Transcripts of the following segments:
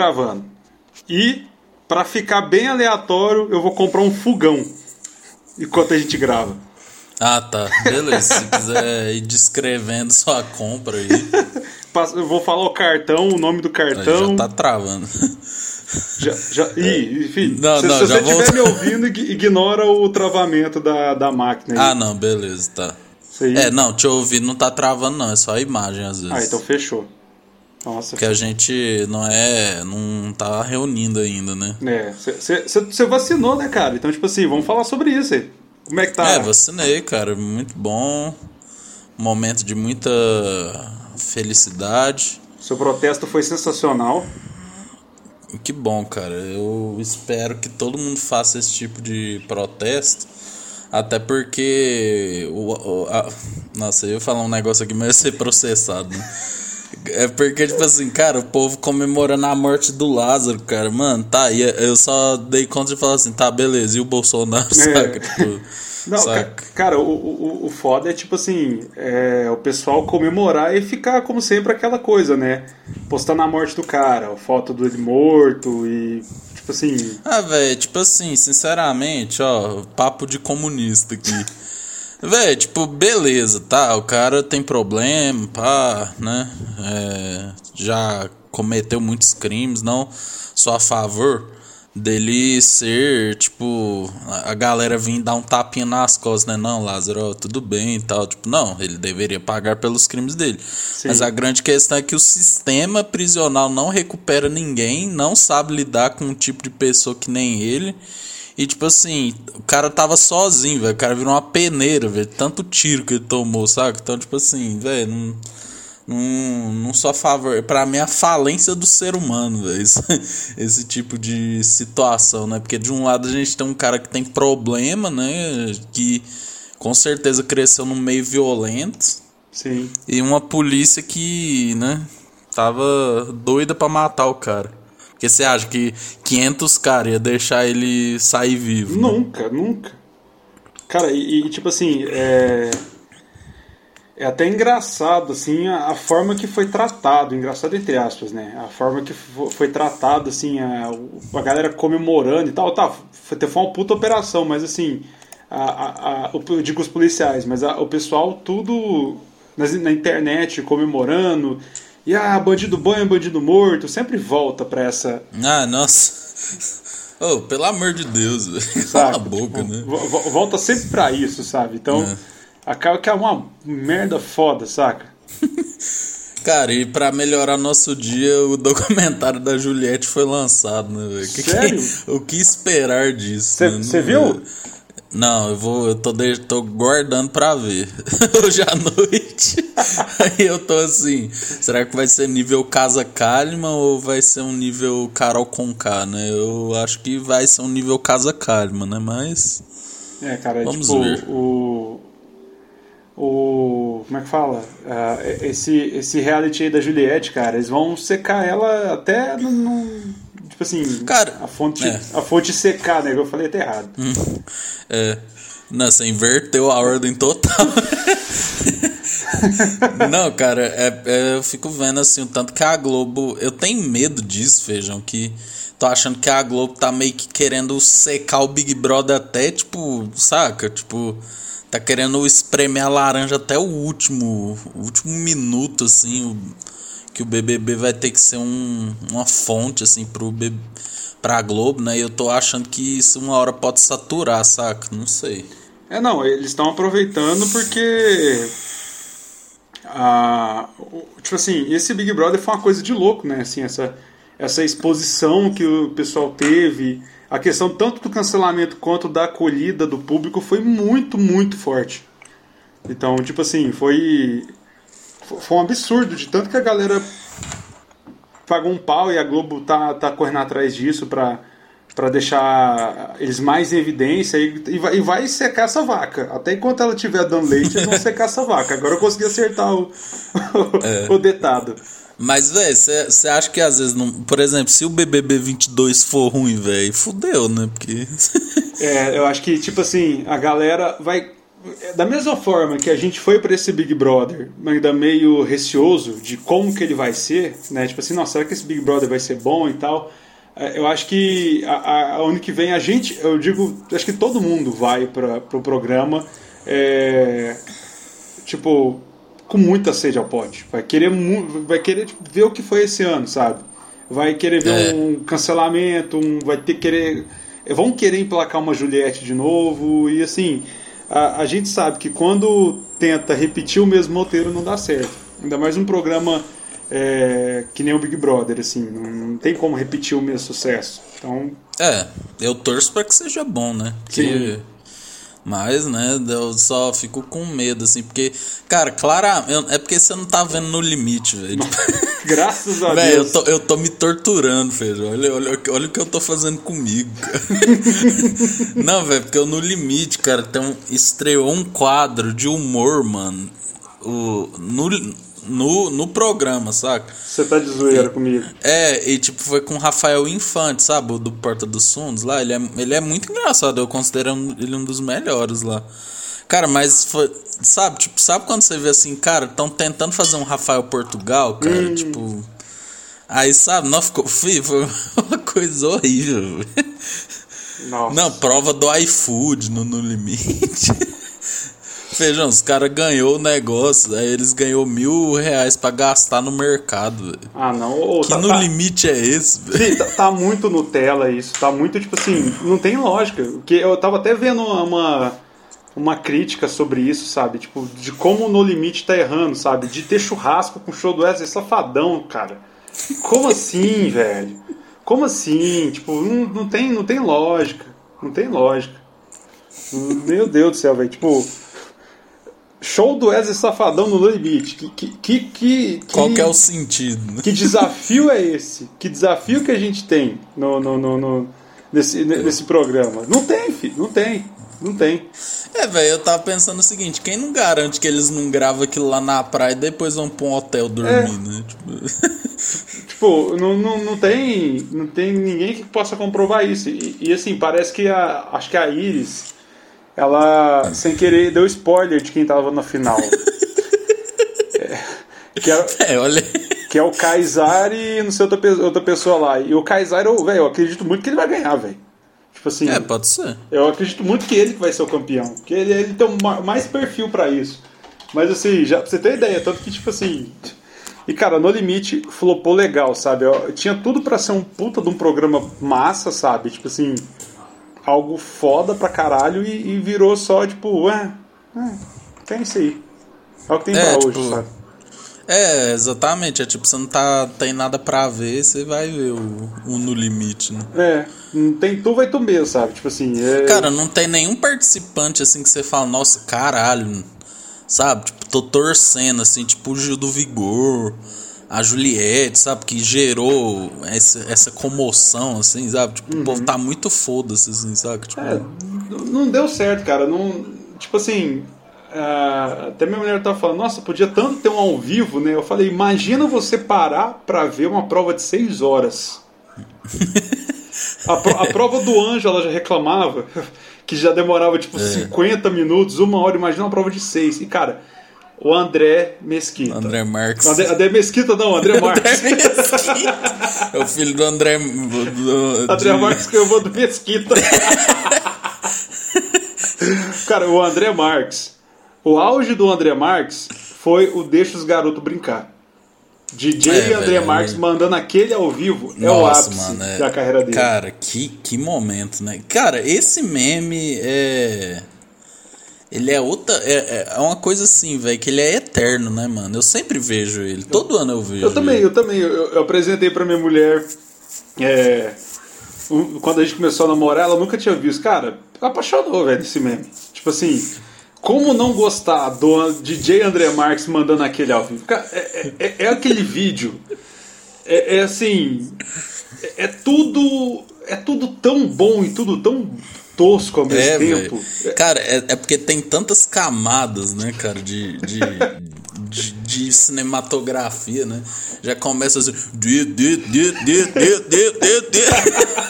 Gravando. E, pra ficar bem aleatório, eu vou comprar um fogão enquanto a gente grava. Ah, tá. Beleza. Se quiser ir descrevendo sua compra aí. Eu vou falar o cartão, o nome do cartão. Já tá travando. Já, já, e, enfim, não, se, não, se você estiver me ouvindo, ignora o travamento da, da máquina. Aí. Ah, não, beleza, tá. É, não, te ouvir não tá travando, não, é só a imagem às vezes. Ah, então fechou. Nossa. Porque a gente não é. não tá reunindo ainda, né? É, você vacinou, né, cara? Então, tipo assim, vamos falar sobre isso aí. Como é que tá? É, vacinei, cara. Muito bom. Momento de muita felicidade. Seu protesto foi sensacional. Que bom, cara. Eu espero que todo mundo faça esse tipo de protesto. Até porque. O, o, a, nossa, eu ia falar um negócio aqui, mas ia ser processado, né? É porque, tipo assim, cara, o povo comemorando a morte do Lázaro, cara. Mano, tá, e eu só dei conta de falar assim, tá, beleza, e o Bolsonaro, é. saca? Tipo, Não, saca? cara, o, o, o foda é tipo assim, é, o pessoal comemorar e ficar, como sempre, aquela coisa, né? Postando a morte do cara, a foto dele morto e. Tipo assim. Ah, velho, tipo assim, sinceramente, ó, papo de comunista aqui. Véi, tipo, beleza, tá? O cara tem problema, pá, né? É, já cometeu muitos crimes, não só a favor dele ser, tipo, a galera vir dar um tapinha nas costas, né? Não, Lázaro, ó, tudo bem e tal. Tipo, não, ele deveria pagar pelos crimes dele. Sim. Mas a grande questão é que o sistema prisional não recupera ninguém, não sabe lidar com um tipo de pessoa que nem ele. E tipo assim, o cara tava sozinho, velho. O cara virou uma peneira, velho. Tanto tiro que ele tomou, sabe? Então, tipo assim, velho, não, não, não só favor. Pra mim, é a falência do ser humano, velho. Esse, esse tipo de situação, né? Porque de um lado a gente tem um cara que tem problema, né? Que com certeza cresceu num meio violento. Sim. E uma polícia que, né? Tava doida para matar o cara. Porque você acha que 500 caras ia deixar ele sair vivo? Né? Nunca, né? nunca. Cara, e, e, tipo assim, é... é até engraçado, assim, a, a, forma que foi tratado, engraçado entre aspas, né? A forma que foi tratado, assim, a, a galera comemorando e tal, tá, foi, foi uma puta operação, mas assim, a, a, eu digo os policiais, mas o pessoal tudo nas, na internet comemorando e ah, bandido bom é bandido morto, sempre volta pra essa. Ah, nossa. Oh, pelo amor de Deus, cala a boca, né? Volta sempre pra isso, sabe? Então, é. Acaba que é uma merda foda, saca? Cara, e pra melhorar nosso dia, o documentário da Juliette foi lançado, né, velho? Sério? o que esperar disso? Você né? viu? Não, eu vou, eu tô, de, tô guardando pra ver. Hoje à noite. Aí eu tô assim, será que vai ser nível Casa Kalima ou vai ser um nível Carol Conká, né? Eu acho que vai ser um nível Casa Kalima, né? Mas. É, cara, vamos tipo, ver. o. O. Como é que fala? Uh, esse, esse reality aí da Juliette, cara, eles vão secar ela até no, tipo assim, cara, a fonte, é. a fonte secar, né? Eu falei até errado. Hum, é. Nossa, inverteu a ordem total. Não, cara, é, é, eu fico vendo assim, o tanto que a Globo. Eu tenho medo disso, Feijão, que tô achando que a Globo tá meio que querendo secar o Big Brother até, tipo, saca? Tipo, tá querendo espremer a laranja até o último, o último minuto, assim. O, que o BBB vai ter que ser um, uma fonte assim pro BB, pra Globo, né? E eu tô achando que isso uma hora pode saturar, saca? Não sei. É, não, eles estão aproveitando porque a, tipo assim, esse Big Brother foi uma coisa de louco, né? Assim, essa essa exposição que o pessoal teve, a questão tanto do cancelamento quanto da acolhida do público foi muito, muito forte. Então, tipo assim, foi foi um absurdo, de tanto que a galera pagou um pau e a Globo tá, tá correndo atrás disso pra, pra deixar eles mais em evidência e, e, vai, e vai secar essa vaca. Até enquanto ela estiver dando leite, eles vão secar essa vaca. Agora eu consegui acertar o, é. o detado. Mas, velho, você acha que às vezes não. Por exemplo, se o BBB 22 for ruim, velho, fudeu, né? Porque. é, eu acho que, tipo assim, a galera vai da mesma forma que a gente foi para esse Big Brother, ainda meio receoso de como que ele vai ser, né? Tipo assim, nossa, será que esse Big Brother vai ser bom e tal? É, eu acho que a, a, ano que vem a gente, eu digo, acho que todo mundo vai para o pro programa, é, tipo, com muita sede ao pote. Vai querer, vai querer tipo, ver o que foi esse ano, sabe? Vai querer ver é. um cancelamento, um, vai ter querer, vão querer emplacar uma Juliette de novo e assim a, a gente sabe que quando tenta repetir o mesmo roteiro não dá certo. Ainda mais um programa é, que nem o Big Brother, assim, não, não, tem como repetir o mesmo sucesso. Então. É, eu torço para que seja bom, né? Porque Sim. Mas, né, eu só fico com medo, assim, porque, cara, claramente. É porque você não tá vendo no limite, velho. Graças a véio, Deus. Eu tô, eu tô me torturando, velho. Olha, olha, olha o que eu tô fazendo comigo, cara. não, velho, porque eu no limite, cara, tem um, estreou um quadro de humor, mano. O, no, no, no programa, saca? Você tá de zoeira e, comigo. É, e tipo, foi com o Rafael Infante, sabe? O do Porta dos Fundos lá. Ele é, ele é muito engraçado, eu considero ele um dos melhores lá. Cara, mas foi. Sabe, tipo, sabe quando você vê assim, cara, estão tentando fazer um Rafael Portugal, cara? Hum. Tipo. Aí, sabe, não ficou. Foi uma coisa horrível. Nossa. Não, prova do iFood no, no limite. Feijão, os caras ganhou o negócio, aí eles ganhou mil reais pra gastar no mercado. Véio. Ah, não. Ô, que tá, no tá... limite é esse, velho? Tá, tá, muito Nutella isso. Tá muito, tipo assim, não tem lógica. Porque eu tava até vendo uma, uma crítica sobre isso, sabe? Tipo, de como No Limite tá errando, sabe? De ter churrasco com o show do Wesley Safadão, cara. Como assim, velho? Como assim? Tipo, não, não, tem, não tem lógica. Não tem lógica. Meu Deus do céu, velho. Tipo, Show do Wesley Safadão no No Limite. Que, que, que, que, Qual que é o sentido? Que desafio é esse? Que desafio que a gente tem no, no, no, no nesse, nesse programa? Não tem, filho. Não tem. Não tem. É, velho, eu tava pensando o seguinte: quem não garante que eles não gravam aquilo lá na praia e depois vão pra um hotel dormir, é. né? Tipo, tipo não, não, não, tem, não tem ninguém que possa comprovar isso. E, e assim, parece que a. Acho que a Iris ela, sem querer, deu spoiler de quem tava na final. é, que, é, é, olha. que é o Kaysar e não sei outra, outra pessoa lá. E o Kaysar, eu, velho, eu acredito muito que ele vai ganhar, velho. Tipo assim. É, pode ser. Eu acredito muito que ele que vai ser o campeão. Porque ele, ele tem mais perfil para isso. Mas assim, já pra você ter ideia, tanto que, tipo assim. E cara, no limite, flopou legal, sabe? Eu, tinha tudo para ser um puta de um programa massa, sabe? Tipo assim algo foda pra caralho e, e virou só, tipo, ué, tem isso aí. É o que tem é, pra tipo, hoje, sabe? É, exatamente. É tipo, você não tá, tem nada pra ver, você vai ver o, o No Limite, né? É, não tem tu, vai tu mesmo, sabe? Tipo assim. É... Cara, não tem nenhum participante assim que você fala, nossa, caralho, sabe? Tipo, tô torcendo, assim, tipo o Gil do Vigor a Juliette, sabe? Que gerou essa, essa comoção, assim, sabe? Tipo, uhum. o povo tá muito foda-se, assim, sabe? Tipo... É, não deu certo, cara. Não, tipo assim. Uh, até minha mulher tava falando, nossa, podia tanto ter um ao vivo, né? Eu falei, imagina você parar pra ver uma prova de seis horas. a, pro, a prova do anjo, ela já reclamava que já demorava tipo é. 50 minutos, uma hora. Imagina uma prova de seis. E cara, o André Mesquita. André Marques. André, André Mesquita não, André Marques. André é o filho do André. Do, André de... Marques que eu vou do Mesquita. Cara, o André Marques. O auge do André Marques foi o Deixa os Garotos Brincar. DJ é, André véio, Marques mandando aquele ao vivo é o ápice mano, é... da carreira dele. Cara, que, que momento, né? Cara, esse meme é. Ele é outra. É, é uma coisa assim, velho, que ele é eterno, né, mano? Eu sempre vejo ele. Todo ano eu vejo. Eu também, ele. eu também. Eu, eu apresentei pra minha mulher. É, quando a gente começou a namorar, ela nunca tinha visto. Cara, apaixonou, velho, desse meme. Tipo assim, como não gostar do DJ André Marques mandando aquele ao vivo? Cara, é, é, é aquele vídeo. É, é assim. É, é tudo. É tudo tão bom e tudo tão tosco ao mesmo é, tempo. Véio. Cara, é, é porque tem tantas camadas, né, cara, de, de, de, de cinematografia, né? Já começa assim. De, de, de, de, de, de, de, de.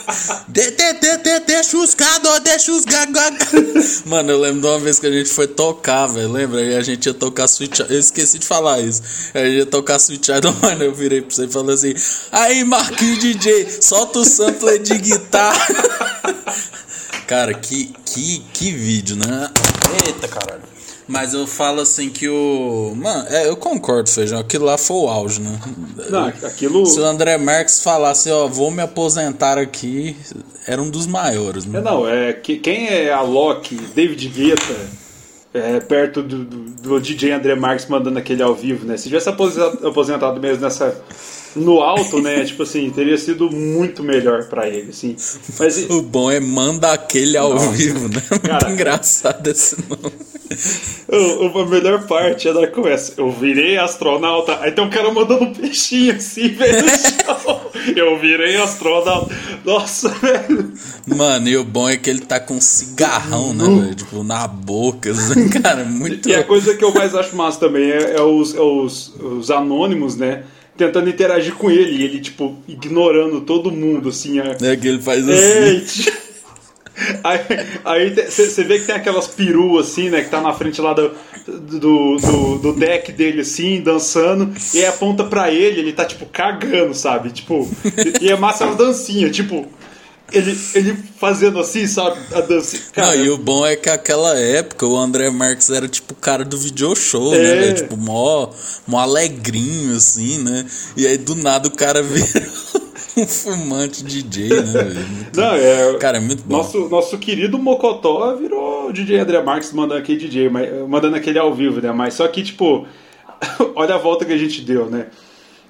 De, de, de, de, deixa os gados, deixa os gados. Mano, eu lembro de uma vez que a gente foi tocar, velho. Lembra? E a gente ia tocar Sweet Eu esqueci de falar isso. A gente ia tocar Sweet Child. Mano, eu virei pra você e falei assim: Aí, Marquinhos DJ, solta o sampler de guitarra. Cara, que, que, que vídeo, né? Eita, caralho. Mas eu falo assim que o. Mano, é, eu concordo, Feijão. Aquilo lá foi o auge, né? Não, aquilo. Se o André Marques falasse, ó, vou me aposentar aqui, era um dos maiores, né? É, não, é. Que, quem é a Loki, David Guetta, é, perto do, do, do, DJ André Marques mandando aquele ao vivo, né? Se tivesse aposentado, aposentado mesmo nessa no alto, né? tipo assim, teria sido muito melhor para ele, assim. Mas o bom é manda aquele ao Nossa, vivo, né? Cara, muito engraçado esse nome. O, a melhor parte é da começa. Eu virei astronauta. Aí tem um cara mandando um peixinho assim, velho, no chão. Eu virei astronauta. Nossa, velho. Mano, e o bom é que ele tá com um cigarrão, né, velho? Tipo, na boca, assim, cara, muito. E a coisa que eu mais acho massa também é, é os, é os, os anônimos, né? Tentando interagir com ele, e ele, tipo, ignorando todo mundo, assim. É, é que ele faz assim. Aí você vê que tem aquelas peruas assim, né? Que tá na frente lá do, do, do, do, deck dele, assim, dançando, e aí aponta pra ele, ele tá tipo cagando, sabe? Tipo, e é massa uma dancinha, tipo, ele, ele fazendo assim, sabe? A dança. Cara. Não, e o bom é que aquela época o André Marques era tipo o cara do video show, né, é. né? Tipo, mó, mó alegrinho, assim, né? E aí do nada o cara vira um fumante DJ, né? Muito... Não, é. Cara, é muito bom. Nosso, nosso querido Mocotó virou DJ André Marques mandando aquele DJ, mandando aquele ao vivo, né? Mas só que, tipo, olha a volta que a gente deu, né?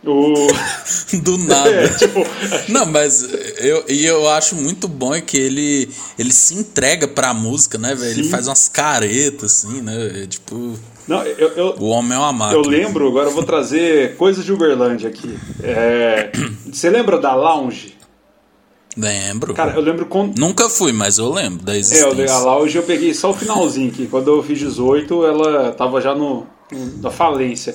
O... Do nada. É, tipo... Não, mas eu, e eu acho muito bom é que ele, ele se entrega pra música, né, velho? Ele faz umas caretas, assim, né? É, tipo. Não, eu, eu, o homem é uma máquina. Eu lembro, agora eu vou trazer coisas de Uberlândia aqui. É, você lembra da Lounge? Lembro. Cara, eu lembro quando. Nunca fui, mas eu lembro da existência. É, a Lounge eu peguei só o finalzinho aqui. Quando eu fiz 18, ela tava já no, no na falência.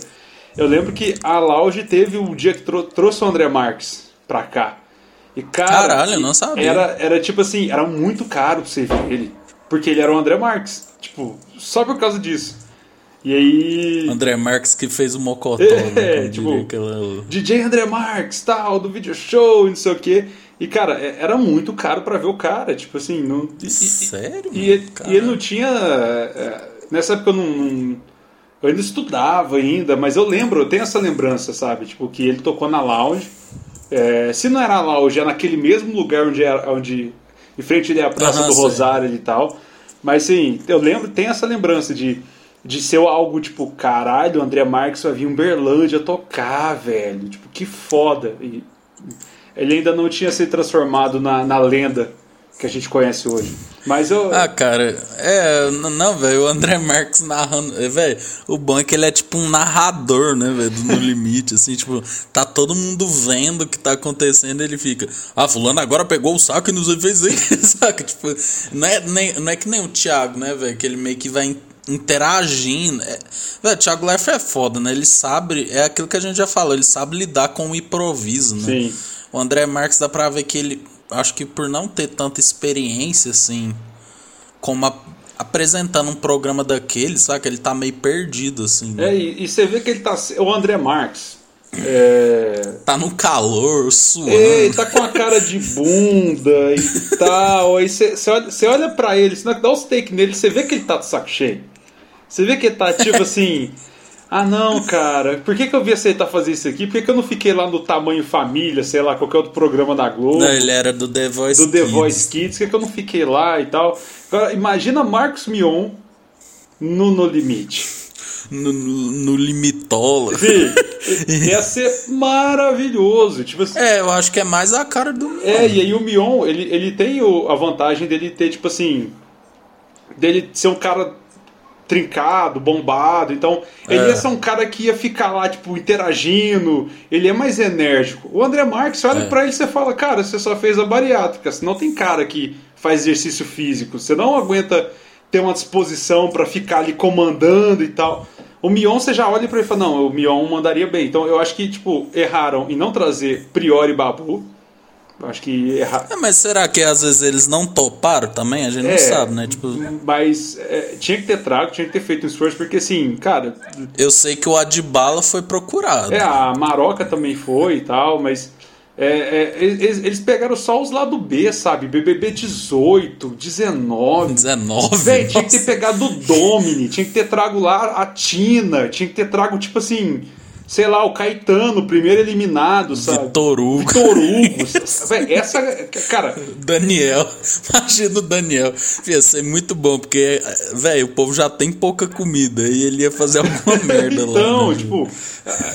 Eu lembro que a Lounge teve o dia que trou trouxe o André Marques pra cá. E cara, Caralho, eu não sabia. Era, era tipo assim, era muito caro pra você ver ele. Porque ele era o André Marques. Tipo, só por causa disso. E aí. André Marques que fez o Mocotó, é, né? Tipo, aquela... DJ André Marques, tal, do video show e não sei o quê. E, cara, é, era muito caro para ver o cara. Tipo assim, não. E, Sério? E, e, ele não tinha. É, nessa época eu não eu ainda estudava ainda, mas eu lembro, eu tenho essa lembrança, sabe? Tipo, que ele tocou na lounge. É, se não era a lounge, é naquele mesmo lugar onde era, onde em frente ali a Praça uhum, do Rosário e tal. Mas sim, eu lembro, tem essa lembrança de, de ser algo tipo, caralho, o André Marques vai vir em Berlândia tocar, velho. Tipo, que foda. E ele ainda não tinha se transformado na, na lenda que a gente conhece hoje. Mas eu. Ah, cara, é. Não, velho, o André Marques narrando. É, velho, o bom é que ele é tipo um narrador, né, velho, No Limite, assim, tipo, tá todo mundo vendo o que tá acontecendo ele fica. Ah, Fulano agora pegou o saco e nos fez isso, saca? Tipo, não é, nem, não é que nem o Thiago, né, velho, que ele meio que vai interagindo. É, velho, o Thiago Leifert é foda, né? Ele sabe, é aquilo que a gente já falou, ele sabe lidar com o improviso, né? Sim. O André Marques dá pra ver que ele acho que por não ter tanta experiência assim, como a, apresentando um programa daquele, sabe? Que ele tá meio perdido, assim. Né? É, e, e, você vê que ele tá. O André Marques. É... Tá no calor, suando. É, ele tá com a cara de bunda e tal. Aí você, olha, olha pra ele, você dá os take nele, você vê que ele tá de saco cheio. Você vê que ele tá tipo assim. Ah, não, cara, por que, que eu vi aceitar fazer isso aqui? Por que, que eu não fiquei lá no Tamanho Família, sei lá, qualquer outro programa da Globo? Não, ele era do The Voice Do Kids. The Voice Kids, por que, que eu não fiquei lá e tal? Agora, imagina Marcos Mion no No Limite. No, no, no Limitola. Sim, ia ser maravilhoso. Tipo assim, é, eu acho que é mais a cara do Mion. É, e aí o Mion, ele, ele tem o, a vantagem dele ter, tipo assim. dele ser um cara trincado, bombado. Então, ele é. ia ser um cara que ia ficar lá, tipo, interagindo. Ele é mais enérgico. O André Marques, olha é. pra ele e você fala, cara, você só fez a bariátrica. Você não tem cara que faz exercício físico. Você não aguenta ter uma disposição para ficar ali comandando e tal. O Mion você já olha pra ele e fala, não, o Mion mandaria bem. Então eu acho que, tipo, erraram em não trazer Priori e Babu. Acho que erraram. É, mas será que às vezes eles não toparam também? A gente não É, sabe, né? Tipo, Mas é, tinha que ter trago, tinha que ter feito um esforço, porque assim, cara, eu sei que o Adibala foi procurado. é, a Maroca também foi e tal, mas é, é, eles, eles pegaram só os lado B, sabe? BBB 18, 19. 19. Véi, tinha que ter pegado o Domini, tinha que ter trago lá a Tina, tinha que ter trago, tipo assim, sei lá, o Caetano, primeiro eliminado, sabe? Vitor Hugo. Vitor Hugo. Essa. Cara, Daniel, imagina o Daniel. Ia ser muito bom, porque, velho, o povo já tem pouca comida e ele ia fazer alguma merda então, lá. né? tipo,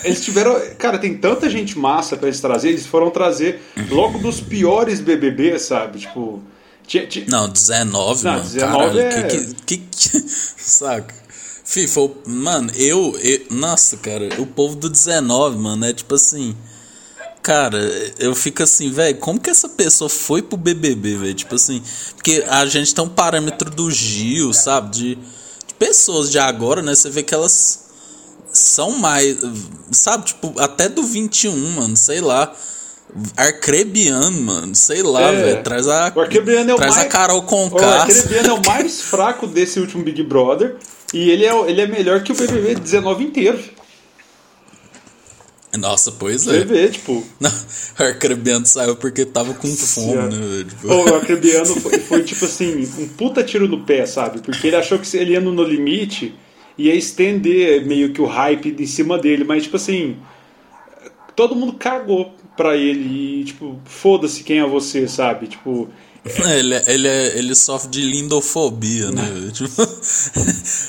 eles tiveram. Cara, tem tanta gente massa pra eles trazer, eles foram trazer logo dos piores BBB, sabe? Tipo. Tinha, tinha- Não, 19, Não, mano. 19 Caralho, é- que, que, que, que- Saca? O- Mano, eu, eu. Nossa, cara, o povo do 19, mano, é tipo assim. Cara, eu fico assim, velho, como que essa pessoa foi pro BBB, velho? Tipo assim, porque a gente tem um parâmetro do Gil, sabe? De, de pessoas de agora, né? Você vê que elas são mais, sabe? Tipo, até do 21, mano, sei lá. Arcrebiano, mano, sei lá, É. velho. Traz a, O Arcrebiano é o traz mais- a Carol O Conká. Arcrebiano é o mais fraco desse último Big Brother. E ele é, ele é melhor que o BBB 19 inteiro. Nossa, pois é. vê, tipo. Não, o Arcrebiano saiu porque tava com fome, Senhora. né? Tipo, O Arcrebiano foi, foi, tipo assim, um puta tiro no pé, sabe? Porque ele achou que se ele ia no No Limite ia estender meio que o hype em cima dele, mas tipo assim. Todo mundo cagou pra ele e, tipo, foda-se quem é você, sabe? Tipo. Ele, é- ele, é- ele sofre de lindofobia, né? Tipo,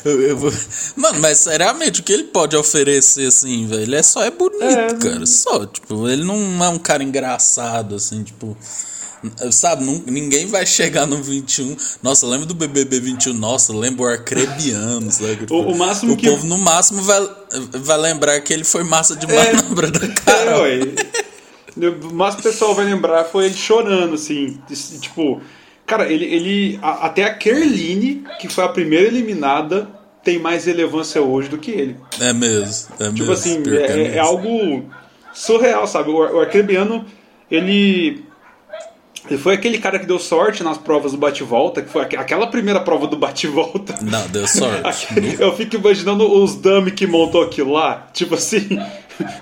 eu- eu vou- Mano, mas seriamente, o que ele pode oferecer, assim, velho? Ele é só é bonito, É, cara. Só, tipo, ele não é um cara engraçado, assim, tipo. Sabe, nun- ninguém vai chegar no 21. Nossa, lembra do BBB 21? Nossa, lembra o Arcrebiano, sabe? Tipo, O- o máximo o que- povo, no máximo, vai, vai lembrar que ele foi massa de manobra da É, cara. ué. Que o pessoal vai lembrar foi ele chorando, assim. Tipo, cara, ele. ele a- até a Kerline, que foi a primeira eliminada, tem mais relevância hoje do que ele. É mesmo. É Tipo mesmo, assim, que é, é mesmo. algo surreal, sabe? O, o Arcrebiano, ele. Ele foi aquele cara que deu sorte nas provas do bate-volta, que foi aqu- aquela primeira prova do bate-volta. Não, deu sorte. Eu fico imaginando os dummy que montou aquilo lá. Tipo assim.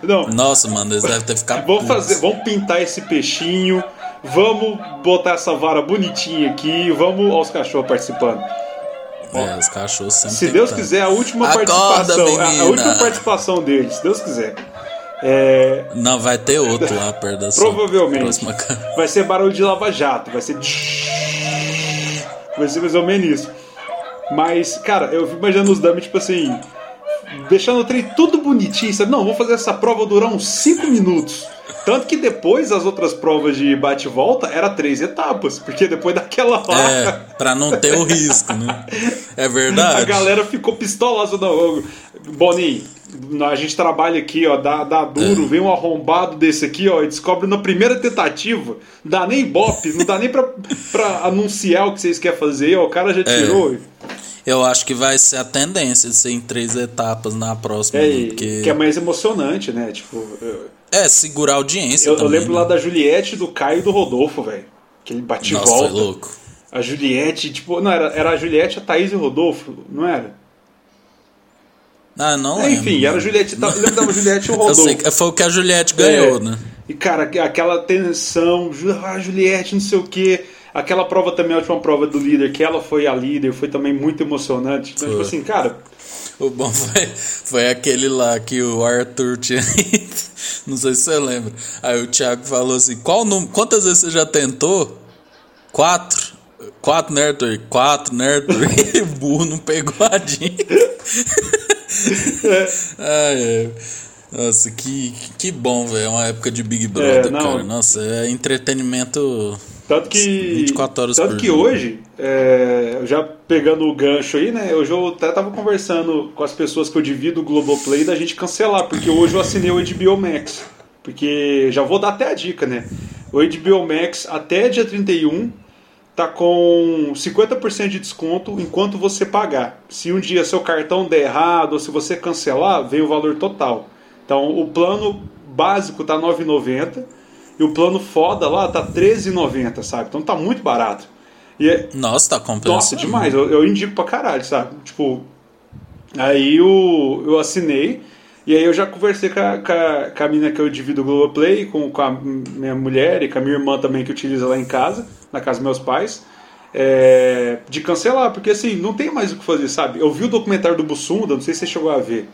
Não, Nossa, mano, eles devem ter ficado. Vamos fazer, vamos pintar esse peixinho, vamos botar essa vara bonitinha aqui, vamos aos cachorros participando. É, os cachorros sempre. Se Deus quiser, a última Acorda, participação, a- a, última participação deles, se Deus quiser. É, Não, vai ter outro lá perto da sua provavelmente vai ser barulho de lava-jato, vai ser vai ser mais ou menos isso. Mas, cara, eu fico imaginando os dummies, tipo assim, deixando o trem tudo bonitinho, sabe? Não, vou fazer essa prova durar uns 5 minutos. Tanto que depois as outras provas de bate e volta era três etapas, porque depois daquela lá É, pra não ter o risco, né? É verdade. a galera ficou pistola. Não, Boninho, a gente trabalha aqui, ó, dá, dá duro, vem um arrombado desse aqui, ó, e descobre na primeira tentativa, dá nem bope, não dá nem pra, pra anunciar o que vocês querem fazer, ó, o cara já tirou. Eu acho que vai ser a tendência de ser em três etapas na próxima. É, né? porque... que é mais emocionante, né? Tipo, eu, É, segurar a audiência eu- eu também. lembro né? lá da Juliette, do Caio e do Rodolfo, velho. Que ele bate Nossa, volta. foi louco. A Juliette, tipo, não, era, era a Juliette, a Thaís e o Rodolfo, não era? Ah, não É, lembro. Enfim, era a Juliette, tá, eu lembro da Juliette e o Eu Rodolfo. sei foi o que a Juliette ganhou, É. né? E, cara, aquela tensão, ah, Juliette, não sei o quê. Aquela prova também, a última prova do líder, que ela foi a líder, foi também muito emocionante. Então, tipo assim, cara, O bom foi, foi aquele lá que o Arthur tinha. Não sei se você lembra. Aí o Thiago falou assim: Qual número, quantas vezes você já tentou? Quatro. Quatro, né, Arthur? Quatro, né, Arthur? Burro não pegou a dica. Ai, é. Nossa, que, que bom, velho. É uma época de Big Brother, É, cara. Nossa, é entretenimento. tanto que. 24 horas tanto que dia. hoje, é, já pegando o gancho aí, né? Hoje eu até tava conversando com as pessoas que eu divido o Globoplay da gente cancelar, porque hoje eu assinei o HBO Max. Porque já vou dar até a dica, né? O HBO Max até dia 31 tá com 50% de desconto enquanto você pagar. Se um dia seu cartão der errado ou se você cancelar, vem o valor total. Então o plano básico tá 9,90 e o plano foda lá tá 13,90, sabe? Então tá muito barato. E é, Nossa, tá compensando. nossa, demais. Eu, eu indico pra caralho, sabe? Tipo, aí eu, eu assinei e aí eu já conversei com a, com a, com a mina que eu divido o Globoplay, com, com a minha mulher e com a minha irmã também que utiliza lá em casa, na casa dos meus pais, é, de cancelar, porque assim, não tem mais o que fazer, sabe? Eu vi o documentário do Bussunda, não sei se você chegou a ver,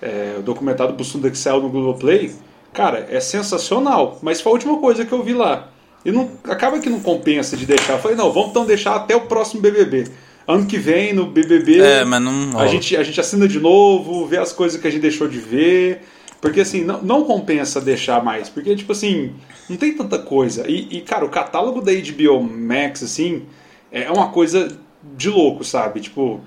é, o documentário do saiu no Globoplay, cara, é sensacional, mas foi a última coisa que eu vi lá. E não, acaba que não compensa de deixar. Eu falei, não, vamos então deixar até o próximo BBB. Ano que vem, no BBB, É, mas não. a gente, a gente assina de novo, vê as coisas que a gente deixou de ver. Porque assim, não, não compensa deixar mais. Porque, tipo assim, não tem tanta coisa. E, e, cara, o catálogo da HBO Max, assim, é uma coisa de louco, sabe? Tipo,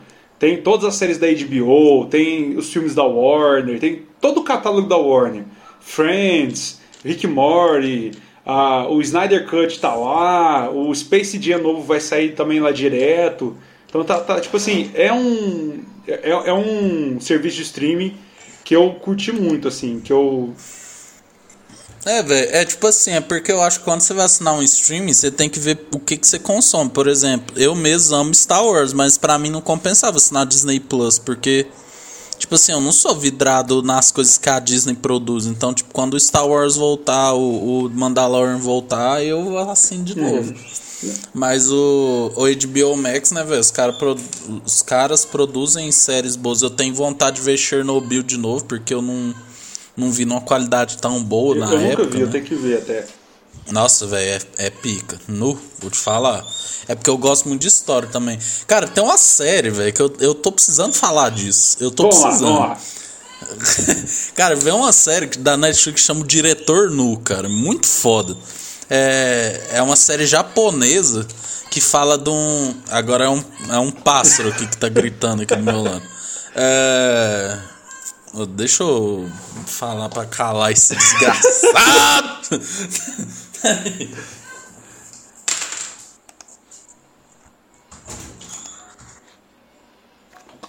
tem todas as séries da HBO, tem os filmes da Warner, tem todo o catálogo da Warner. Friends, Rick Morty, ah, o Snyder Cut tá lá, o Space Jam novo vai sair também lá direto. Então tá, tá tipo assim, é um é, é um serviço de streaming que eu curti muito assim, que eu É, velho, é tipo assim, é porque eu acho que quando você vai assinar um streaming, você tem que ver o que, que você consome. Por exemplo, eu mesmo amo Star Wars, mas pra mim não compensava assinar Disney Plus, porque, tipo assim, eu não sou vidrado nas coisas que a Disney produz. Então, tipo, quando o Star Wars voltar, o, o Mandalorian voltar, eu assino de novo. Mas o, o HBO Max, né, velho? Os, cara, pro- os caras produzem séries boas. Eu tenho vontade de ver Chernobyl de novo, porque eu não, não vi numa qualidade tão boa eu na nunca época. vi, eu né? tenho que ver até. Nossa, velho, é, é pica. Nu, vou te falar. É porque eu gosto muito de história também. Cara, tem uma série, velho, que eu, eu tô precisando falar disso. Eu tô precisando. lá. cara, vem uma série da Netflix que chama o Diretor Nu, cara. Muito foda. É, é uma série japonesa que fala de um. Agora é um, é um pássaro aqui que tá gritando aqui do meu lado. É. Deixa eu falar pra calar esse desgraçado.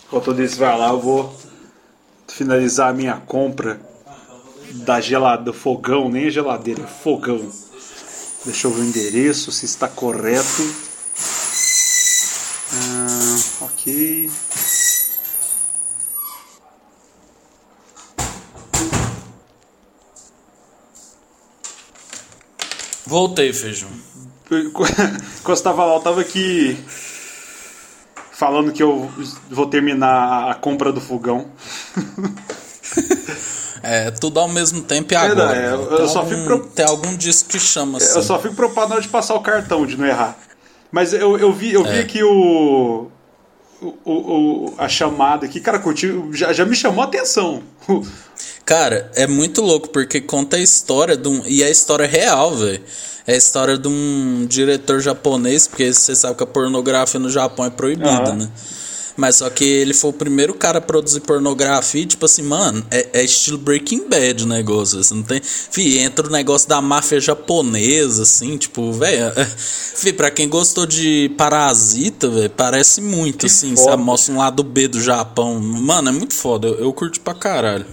Enquanto isso vai lá, eu vou finalizar a minha compra da gelada, do fogão, nem a geladeira, é fogão. Deixa eu ver o endereço, se está correto. Ah, ok. Voltei, feijão. Quando eu estava lá, eu estava aqui falando que eu vou terminar a compra do fogão. É, tudo ao mesmo tempo e agora. é, velho. eu tem, só algum, fico pro- tem algum disco que chama assim. Eu só fico preocupado na hora de passar o cartão, de não errar. Mas eu, eu vi, eu vi É. aqui o, o, o- a chamada aqui, cara, curtiu, já, já me chamou a atenção. Cara, é muito louco porque conta a história de um. E é a história real, velho. É a história de um diretor japonês, porque você sabe que a pornografia no Japão é proibida, Aham. né? Mas só que ele foi o primeiro cara a produzir pornografia e, tipo assim, mano, é, é estilo Breaking Bad o negócio. Assim, não tem. Fih, entra o negócio da máfia japonesa, assim, tipo, velho. Fih, pra quem gostou de Parasita, velho, parece muito, Que assim, foda. sabe? Mostra um lado B do Japão. Mano, é muito foda. Eu, eu curto pra caralho.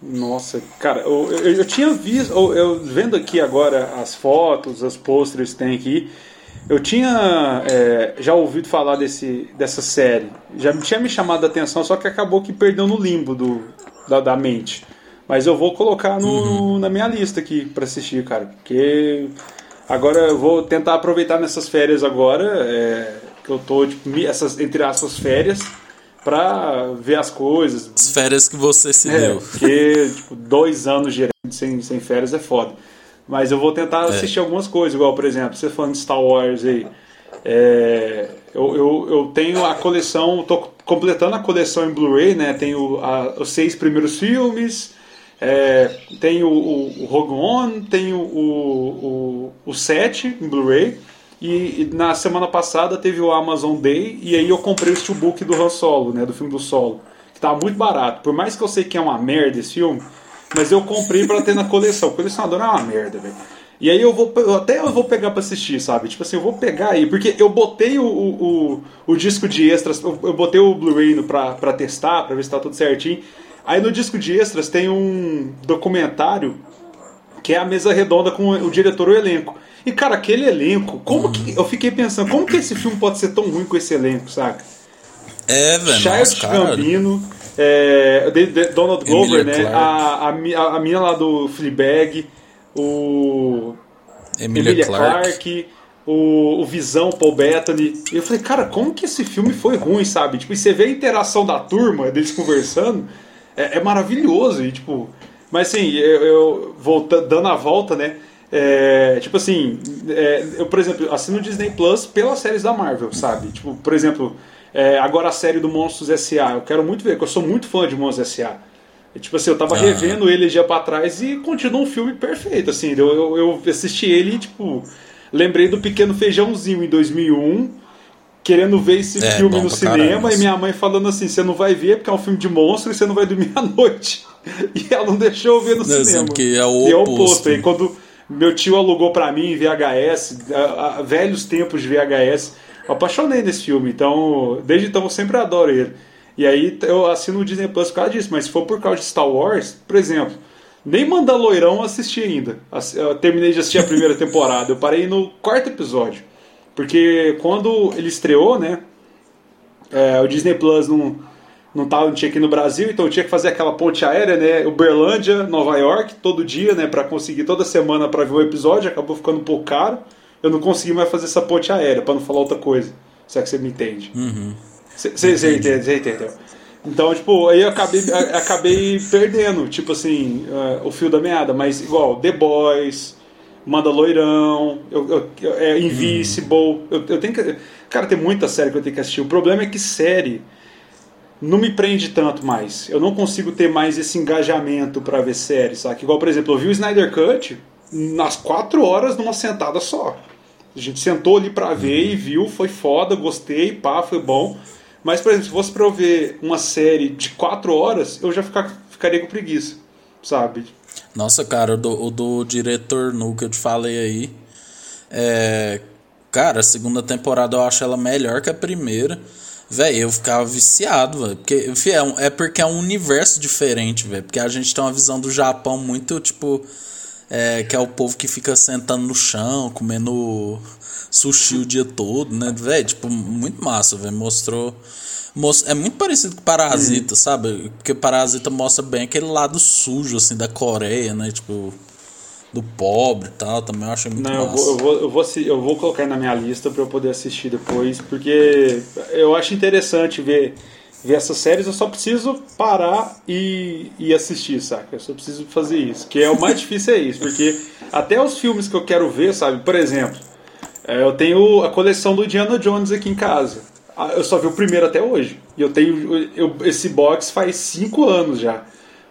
Nossa, cara, eu, eu, eu tinha visto, eu, eu vendo aqui agora as fotos, os posters que tem aqui, eu tinha é, já ouvido falar desse, dessa série, já tinha me chamado a atenção, só que acabou que perdeu no limbo do, da, da mente. Mas eu vou colocar no, na minha lista aqui pra assistir, cara, porque agora eu vou tentar aproveitar nessas férias agora, é, que eu tô, tipo, essas, entre aspas, férias, pra ver as coisas, As férias que você se é, deu. porque tipo, dois anos gerando sem, sem férias é foda. Mas eu vou tentar assistir algumas coisas, igual, por exemplo, você falando de Star Wars aí. é, eu, eu, eu tenho a coleção, tô completando a coleção em Blu-ray, né? Tenho a- os seis primeiros filmes, é, tenho o, o Rogue One, tenho o, o, o 7 em Blu-ray. E, e na semana passada teve o Amazon Day e aí eu comprei o steelbook do Han Solo, né, do filme do Solo, que tava muito barato. Por mais que eu sei que é uma merda esse filme, mas eu comprei pra ter na coleção. O colecionador é uma merda, velho. E aí eu vou até eu vou pegar pra assistir, sabe? Tipo assim, eu vou pegar aí, porque eu botei o, o, o, o disco de extras, eu botei o Blu-ray pra, pra testar, pra ver se tá tudo certinho. Aí no disco de extras tem um documentário que é a mesa redonda com o diretor e o elenco. E cara, aquele elenco, como que. Eu fiquei pensando, como que esse filme pode ser tão ruim com esse elenco, saca? É, velho. Charles Gambino, é, Donald Glover, Emilia né? A, a, a minha lá do Fleabag, o. Emilia, Emilia Clarke. Clarke o, o Visão, Paul Bettany. E eu falei, cara, como que esse filme foi ruim, sabe? Tipo, e você vê a interação da turma, deles conversando, é, é maravilhoso. E, tipo, mas assim, eu, eu volta, dando a volta, né? É, tipo assim, é, eu, por exemplo, assino o Disney Plus pelas séries da Marvel, sabe? Tipo, por exemplo, é, agora a série do Monstros S.A. Eu quero muito ver, porque eu sou muito fã de Monstros S.A. E, tipo assim, eu tava ah. revendo ele dia pra trás e continua um filme perfeito, assim. Eu, eu, eu assisti ele e, tipo, lembrei do Pequeno Feijãozinho em 2001, querendo ver esse é, filme no cinema caramba. e minha mãe falando assim: você não vai ver porque é um filme de monstro e você não vai dormir à noite. E ela não deixou eu ver no não, cinema. Que é o e oposto. é o oposto. Aí quando meu tio alugou para mim VHS, a, a, velhos tempos de VHS, eu apaixonei nesse filme. Então, desde então eu sempre adoro ele. E aí eu assino o Disney Plus por causa disso, mas se for por causa de Star Wars, por exemplo, nem Mandalorião eu assisti ainda. Eu terminei de assistir a primeira temporada. Eu parei no quarto episódio. Porque quando ele estreou, né? É, o Disney Plus não, não, tava, não tinha aqui no Brasil, então eu tinha que fazer aquela ponte aérea, né? Uberlândia, Nova York, todo dia, né? Para conseguir toda semana para ver o episódio. Acabou ficando um pouco caro. Eu não consegui mais fazer essa ponte aérea, para não falar outra coisa. Se é que você me entende. Você uhum. entende, você entendeu? Então, tipo, aí eu acabei, acabei perdendo, tipo assim, uh, o fio da meada. Mas igual, The Boys, Mandaloirão, eu, eu, é Invisible. Hum. Eu, eu tenho que. Cara, tem muita série que eu tenho que assistir. O problema é que série não me prende tanto mais. Eu não consigo ter mais esse engajamento para ver série, sabe? Igual, por exemplo, eu vi o Snyder Cut nas quatro horas numa sentada só. A gente sentou ali pra ver e viu, foi foda, gostei, pá, foi bom. Mas, por exemplo, se fosse pra eu ver uma série de quatro horas, eu já ficar, ficaria com preguiça, sabe? Nossa, cara, o do, o do diretor Nu que eu te falei aí. É. Cara, a segunda temporada eu acho ela melhor que a primeira. Véi, eu ficava viciado, velho. Porque, enfim, é, é porque é um universo diferente, velho. Porque a gente tem uma visão do Japão muito, tipo. É, que é o povo que fica sentando no chão, comendo sushi o dia todo, né? Velho, tipo, muito massa, velho. Mostrou é muito parecido com Parasita, hum. sabe? Porque Parasita mostra bem aquele lado sujo, assim, da Coreia, né? Tipo, do pobre e tal. Também eu acho muito Não, eu vou, eu, vou, eu, vou, eu vou colocar na minha lista para eu poder assistir depois, porque eu acho interessante ver, ver essas séries. Eu só preciso parar e, e assistir, saca? Eu só preciso fazer isso. Que é o mais difícil é isso, porque até os filmes que eu quero ver, sabe? Por exemplo, é, eu tenho a coleção do Indiana Jones aqui em casa. Ah, eu só vi o primeiro até hoje. E eu tenho eu, esse box faz cinco anos já.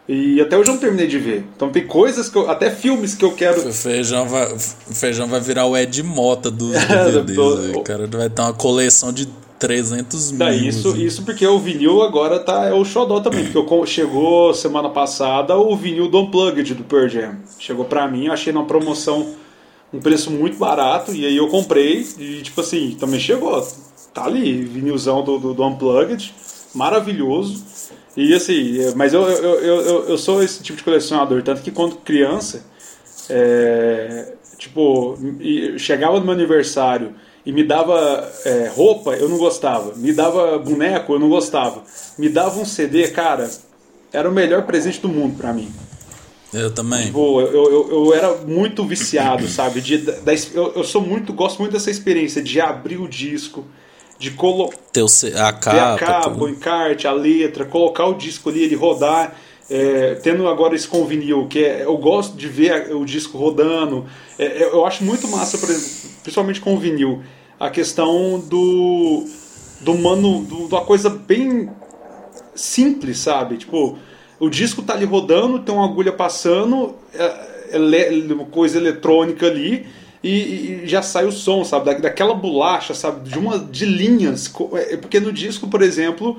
E até hoje eu não terminei de ver. Então tem coisas que eu, até filmes que eu quero. O feijão vai, feijão vai virar o Ed Mota dos DVDs. o cara vai ter uma coleção de 300 mil. isso, assim. isso porque o vinil agora tá é o xodó também. Porque chegou semana passada o vinil do Unplugged do Pearl Jam. Chegou pra mim, eu achei numa promoção um preço muito barato. E aí eu comprei e tipo assim, também chegou tá ali, vinilzão do, do, do Unplugged, maravilhoso. E assim, mas eu, eu, eu, eu, sou esse tipo de colecionador, tanto que quando criança, é, tipo, chegava no meu aniversário e me dava é, roupa, eu não gostava. Me dava boneco, eu não gostava. Me dava um CD, cara, era o melhor presente do mundo para mim. Eu também. Tipo, eu, eu, eu, era muito viciado, sabe? De, da, eu, eu sou muito, gosto muito dessa experiência de abrir o disco, de colocar a capa, a capa o encarte, a letra, colocar o disco ali, ele rodar. É, tendo agora esse com vinil, que é, eu gosto de ver o disco rodando. É, é, eu acho muito massa, por exemplo, principalmente com o vinil, a questão do. do mano. Do, uma coisa bem simples, sabe? Tipo, o disco tá ali rodando, tem uma agulha passando, é, é, coisa eletrônica ali e, e, já sai o som, sabe? Da, daquela bolacha, sabe? De uma de linhas. É, porque no disco, por exemplo,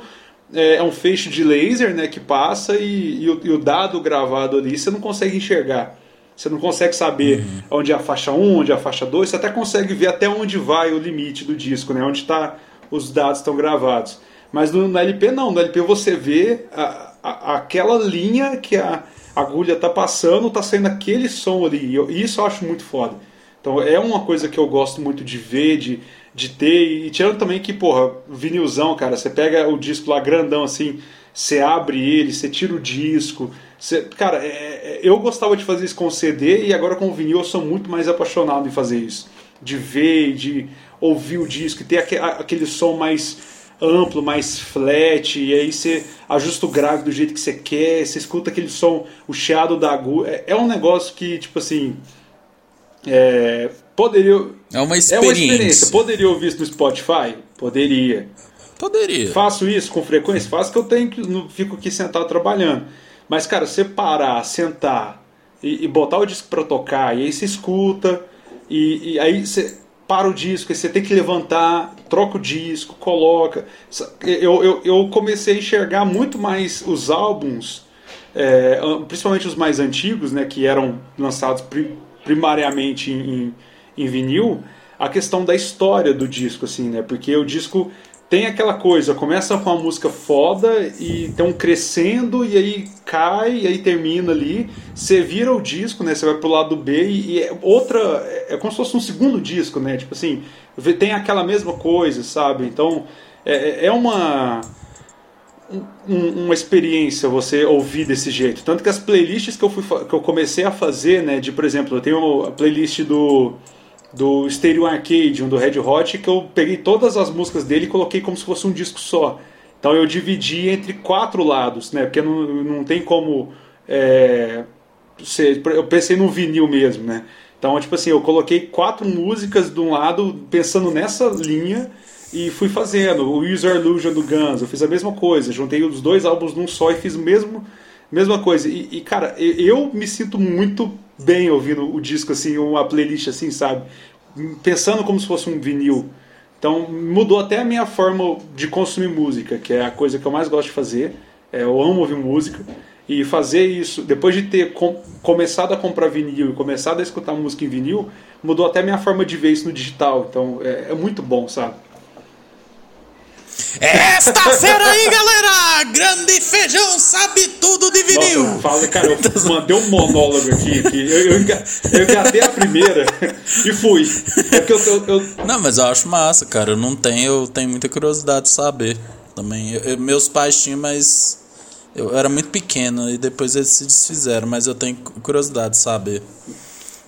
é, é um feixe de laser né, que passa e, e, o, e, o, dado gravado ali você não consegue enxergar. Você não consegue saber uhum. onde é a faixa 1, onde é a faixa 2, você até consegue ver até onde vai o limite do disco, né? Onde tá, os dados estão gravados. Mas no, no, LP não, no LP você vê a, a, aquela linha que a agulha tá passando, tá saindo aquele som ali. E isso eu acho muito foda. Então é uma coisa que eu gosto muito de ver, de, de ter. E tirando também que, porra, vinilzão, cara, você pega o disco lá grandão assim, você abre ele, você tira o disco. Você, cara, é, é, eu gostava de fazer isso com CD e agora com o vinil eu sou muito mais apaixonado em fazer isso. De ver, de ouvir o disco, ter aquele, aquele som mais amplo, mais flat, e aí você ajusta o grave do jeito que você quer, você escuta aquele som, o chiado da agulha. É, é um negócio que, tipo assim. É, poderia. É uma experiência. É uma experiência. Poderia ouvir isso no Spotify? Poderia. Poderia. Faço isso com frequência? Faço que eu tenho que. Não fico aqui sentado trabalhando. Mas, cara, você parar, sentar e, e botar o disco pra tocar, e aí você escuta, e, e aí você para o disco, você tem que levantar, troca o disco, coloca. Eu, eu, eu comecei a enxergar muito mais os álbuns, é, principalmente os mais antigos, né, que eram lançados primariamente em, em, vinil, a questão da história do disco, assim, né? Porque o disco tem aquela coisa, começa com uma música foda e um crescendo e aí cai e aí termina ali. Você vira o disco, né? Você vai pro lado B e, e é outra. É como se fosse um segundo disco, né? Tipo assim, tem aquela mesma coisa, sabe? Então é, é, é uma. Um, uma experiência você ouvir desse jeito. Tanto que as playlists que eu, fui, que eu comecei a fazer, né? De, por exemplo, eu tenho a playlist do do Stereo Arcade, um do Red Hot, que eu peguei todas as músicas dele e coloquei como se fosse um disco só. Então eu dividi entre quatro lados, né? Porque não, não tem como. É, ser, eu pensei no vinil mesmo, né? Então, tipo assim, eu coloquei quatro músicas de um lado, pensando nessa linha, e fui fazendo. O User Illusion do Guns, eu fiz a mesma coisa. Juntei os dois álbuns num só e fiz o mesmo, mesma coisa. E, e cara, eu me sinto muito bem ouvindo o disco assim, uma playlist assim, sabe? Pensando como se fosse um vinil. Então mudou até a minha forma de consumir música, que é a coisa que eu mais gosto de fazer. É, eu amo ouvir música. E fazer isso, depois de ter com, começado a comprar vinil e começado a escutar música em vinil, mudou até a minha forma de ver isso no digital. Então é, é muito bom, sabe? Esta fera aí, galera! Grande feijão sabe tudo de vinil! Nossa, fala, cara, eu mandei um monólogo aqui. que eu, eu, eu engatei a primeira e fui. É que eu, eu, eu, Não, mas eu acho massa, cara. Eu não tenho, eu tenho muita curiosidade de saber também. Eu, meus pais tinham, mas eu era muito pequeno e depois eles se desfizeram, mas eu tenho curiosidade de saber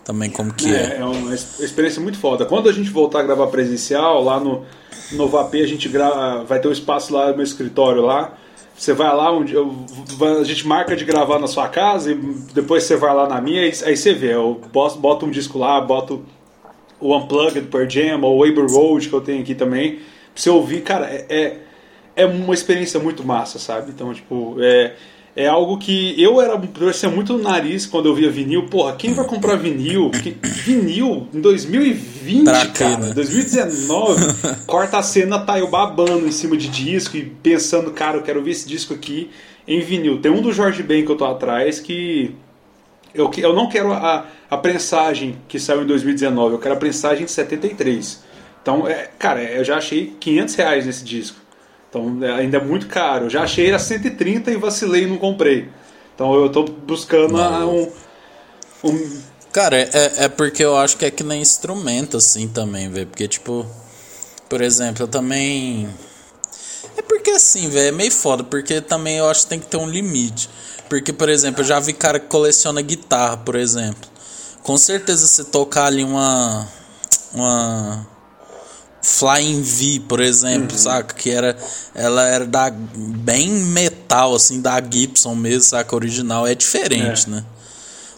também como que é. É, é uma experiência muito foda. Quando a gente voltar a gravar presencial lá no no Vapê a gente grava, vai ter um espaço lá no meu escritório lá. Você vai lá, onde eu, a gente marca de gravar na sua casa e depois você vai lá na minha, aí, aí você vê. Eu boto, um disco lá, boto o Unplugged per Jam ou o Abbey Road que eu tenho aqui também. Pra você ouvir, cara, é, é, é uma experiência muito massa, sabe? Então, tipo, é, é algo que eu era torcia muito no nariz quando eu via vinil. Porra, quem vai comprar vinil? Que, vinil em 2020, pra cara, né? 2019. corta a cena, tá eu babando em cima de disco e pensando, cara, eu quero ver esse disco aqui em vinil. Tem um do Jorge Ben que eu tô atrás que eu, eu não quero a, a prensagem que saiu em 2019, eu quero a prensagem de 73. Então, é, cara, eu já achei 500 reais nesse disco. Então é, ainda é muito caro. Eu já achei a 130 e vacilei e não comprei. Então eu estou buscando um, um. Cara, é, é porque eu acho que é que nem instrumento assim também, velho. Porque, tipo, por exemplo, eu também. É porque assim, velho, é meio foda, porque também eu acho que tem que ter um limite. Porque, por exemplo, eu já vi cara que coleciona guitarra, por exemplo. Com certeza você tocar ali uma. Uma Flying V, por exemplo, uhum. saca? Que era. Ela era da. bem metal, assim, da Gibson mesmo, saca? Original é diferente, é. né?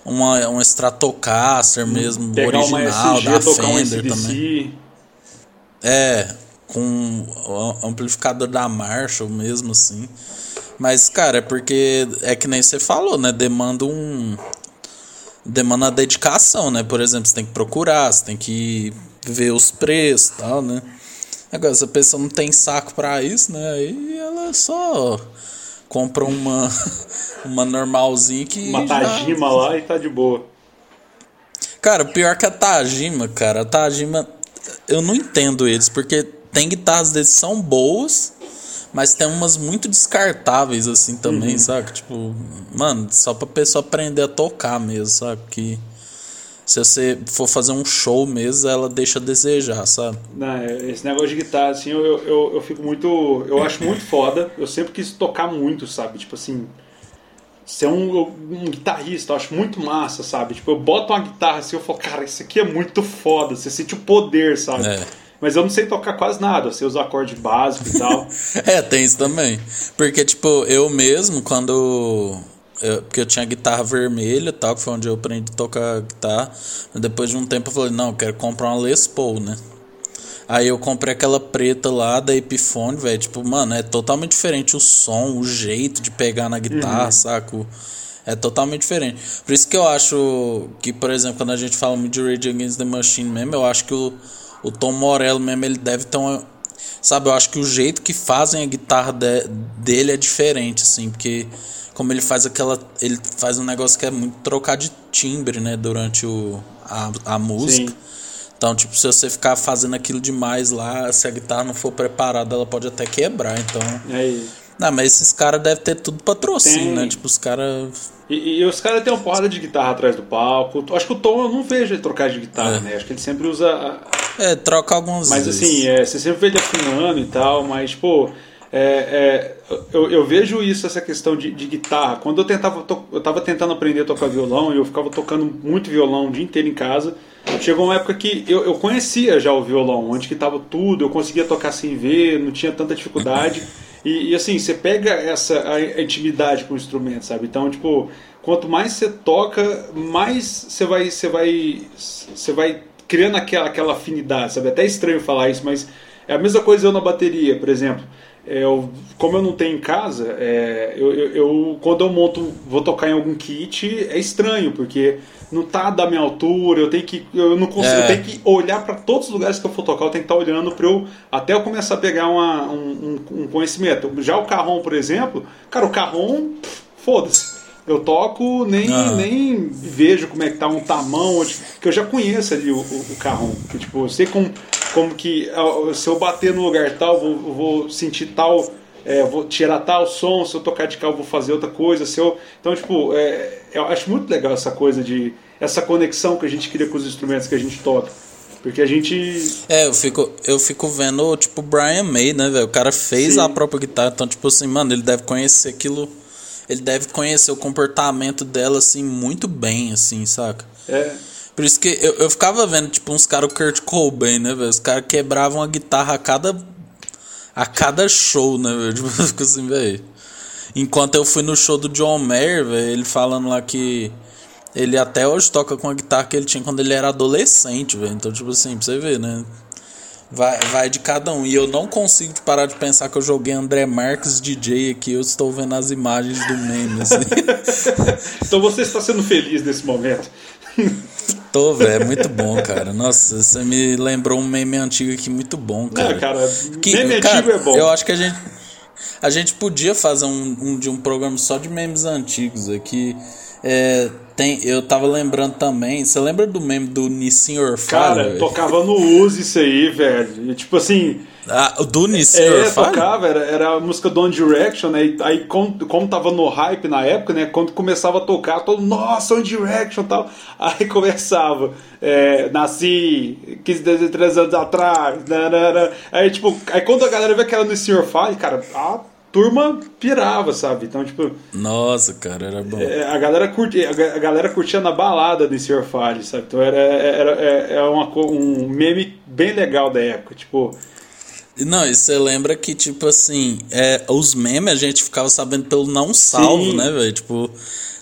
Uma, uma Stratocaster mesmo, Pegar original, SG, da Fender um também. É, com amplificador da Marshall mesmo, assim. Mas, cara, é porque é que nem você falou, né? Demanda um. Demanda dedicação, né? Por exemplo, você tem que procurar, você tem que ver os preços e tal, né? Agora, se a pessoa não tem saco para isso, né? Aí ela só compra uma uma normalzinha que. Uma Tajima já... lá e tá de boa. Cara, pior que a Tajima, cara. A Tajima, eu não entendo eles, porque tem guitarras deles que são boas, mas tem umas muito descartáveis, assim, também, uhum. sabe? Tipo, mano, só pra pessoa aprender a tocar mesmo, sabe? Que se você for fazer um show mesmo, ela deixa a desejar, sabe? Não, é, esse negócio de guitarra, assim, eu, eu, eu fico muito. Eu acho muito foda. Eu sempre quis tocar muito, sabe? Tipo assim. Ser um, um guitarrista, eu acho muito massa, sabe? Tipo, eu boto uma guitarra assim, eu falo, cara, isso aqui é muito foda. Você sente o poder, sabe? É. Mas eu não sei tocar quase nada, eu sei os acordes básicos e tal. é, tem isso também. Porque, tipo, eu mesmo, quando eu, porque eu tinha guitarra vermelha tal, que foi onde eu aprendi a tocar guitarra. Depois de um tempo eu falei, não, eu quero comprar uma Les Paul, né? Aí eu comprei aquela preta lá da Epiphone, velho. Tipo, mano, é totalmente diferente o som, o jeito de pegar na guitarra, uhum. saco? É totalmente diferente. Por isso que eu acho que, por exemplo, quando a gente fala de Rage Against the Machine mesmo, eu acho que o o Tom Morello mesmo, ele deve ter uma. Sabe, eu acho que o jeito que fazem a guitarra de, dele é diferente, assim, porque como ele faz aquela. Ele faz um negócio que é muito trocar de timbre, né, durante o, a, a música. Sim. Então, tipo, se você ficar fazendo aquilo demais lá, se a guitarra não for preparada, ela pode até quebrar. Então. É isso. Não, mas esses caras devem ter tudo patrocínio, Tem. né? Tipo, os caras. E, e, os caras têm uma porrada de guitarra atrás do palco. Acho que o Tom eu não vejo ele trocar de guitarra, é. né? Acho que ele sempre usa é, troca alguns Mas vezes. assim, é, você sempre vê ele afinando e tal, mas, pô, é, é, eu, eu, vejo isso, essa questão de, de guitarra. Quando eu tentava, to, eu tava tentando aprender a tocar violão e eu ficava tocando muito violão o dia inteiro em casa. Chegou uma época que eu, eu conhecia já o violão, onde que tava tudo, eu conseguia tocar sem ver, não tinha tanta dificuldade. E, e assim, você pega essa a, a intimidade com o instrumento, sabe? Então, tipo, quanto mais você toca, mais você vai, você vai, você vai criando aquela, aquela afinidade, sabe? É até estranho falar isso, mas é a mesma coisa eu na bateria, por exemplo. É, eu, como eu não tenho em casa, é, eu, eu, eu, quando eu monto, vou tocar em algum kit, é estranho, porque não tá da minha altura, eu tenho que, eu não consigo, é. eu tenho que olhar para todos os lugares que eu for tocar, eu tenho que estar tá olhando para eu, até eu começar a pegar uma, um, um, conhecimento. Já o carrom, por exemplo, cara, o carrom, foda-se eu toco, nem, ah. nem vejo como é que tá um tamanho, que eu já conheço ali o, o, o carrão. Que, tipo, eu sei como, como que se eu bater no lugar tal, vou, vou sentir tal, é, vou tirar tal som, se eu tocar de cá eu vou fazer outra coisa. Se eu, então, tipo, é, eu acho muito legal essa coisa de. essa conexão que a gente cria com os instrumentos que a gente toca. Porque a gente. É, eu fico, eu fico vendo, tipo, o Brian May, né, velho? O cara fez Sim. a própria guitarra, então, tipo assim, mano, ele deve conhecer aquilo ele deve conhecer o comportamento dela, assim, muito bem, assim, saca? É. Por isso que eu, eu ficava vendo, tipo, uns caras, o Kurt Cobain, né, velho? Os caras quebravam a guitarra a cada. a cada show, né, velho? Tipo, eu fico assim, velho. Enquanto eu fui no show do John Mayer, velho, ele falando lá que. Ele até hoje toca com a guitarra que ele tinha quando ele era adolescente, velho. Então, tipo assim, pra você ver, né? Vai, vai de cada um. E eu não consigo parar de pensar que eu joguei André Marques DJ aqui. Eu estou vendo as imagens do meme. Assim. então você está sendo feliz nesse momento. Tô, velho. É muito bom, cara. Nossa, você me lembrou um meme antigo aqui muito bom, cara. Não, cara, que, meme cara, antigo é bom. Eu acho que a gente. A gente podia fazer um, um de um programa só de memes antigos aqui. É, tem, eu tava lembrando também. Você lembra do meme do Nissin Orfalho? Cara, tocava no Uzi isso aí, velho. E, tipo assim. Ah, do Nissin é, tocava, era, era a música do One Direction, né? E, aí, como, como tava no hype na época, né? Quando começava a tocar, todo, nossa, One Direction e tal. Aí começava, é, nasci 15, 13 anos atrás, nanana. Aí, tipo, aí quando a galera vê que era Sr. Fire, cara, ah, turma pirava, sabe? Então, tipo. Nossa, cara, era bom. É, a, galera curtia, a galera curtia na balada do Sr. Fale, sabe? Então era, era, era, é uma, um meme bem legal da época, tipo. Não, e você lembra que, tipo assim, é, os memes a gente ficava sabendo pelo não salvo, Sim. né, velho? Tipo,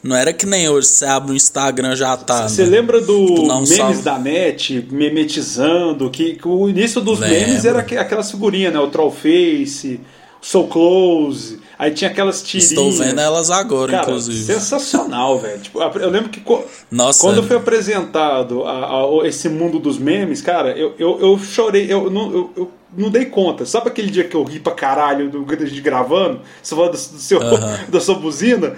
não era que nem hoje você abre o Instagram já tá. Você né? lembra do tipo, memes salvo. da net, memetizando, que, que o início dos Lembro. memes era aquelas figurinhas, né? O Trollface So Close. Aí tinha aquelas tirinhas. Estou vendo elas agora, Cara, inclusive. Sensacional, velho. Tipo, eu lembro que Nossa, quando foi apresentado a, a, esse mundo dos memes, cara, eu, eu, eu chorei, eu não, eu, eu, não dei conta. Sabe aquele dia que eu ri pra caralho do de gravando? Você falou do, do seu, uh -huh. da sua buzina?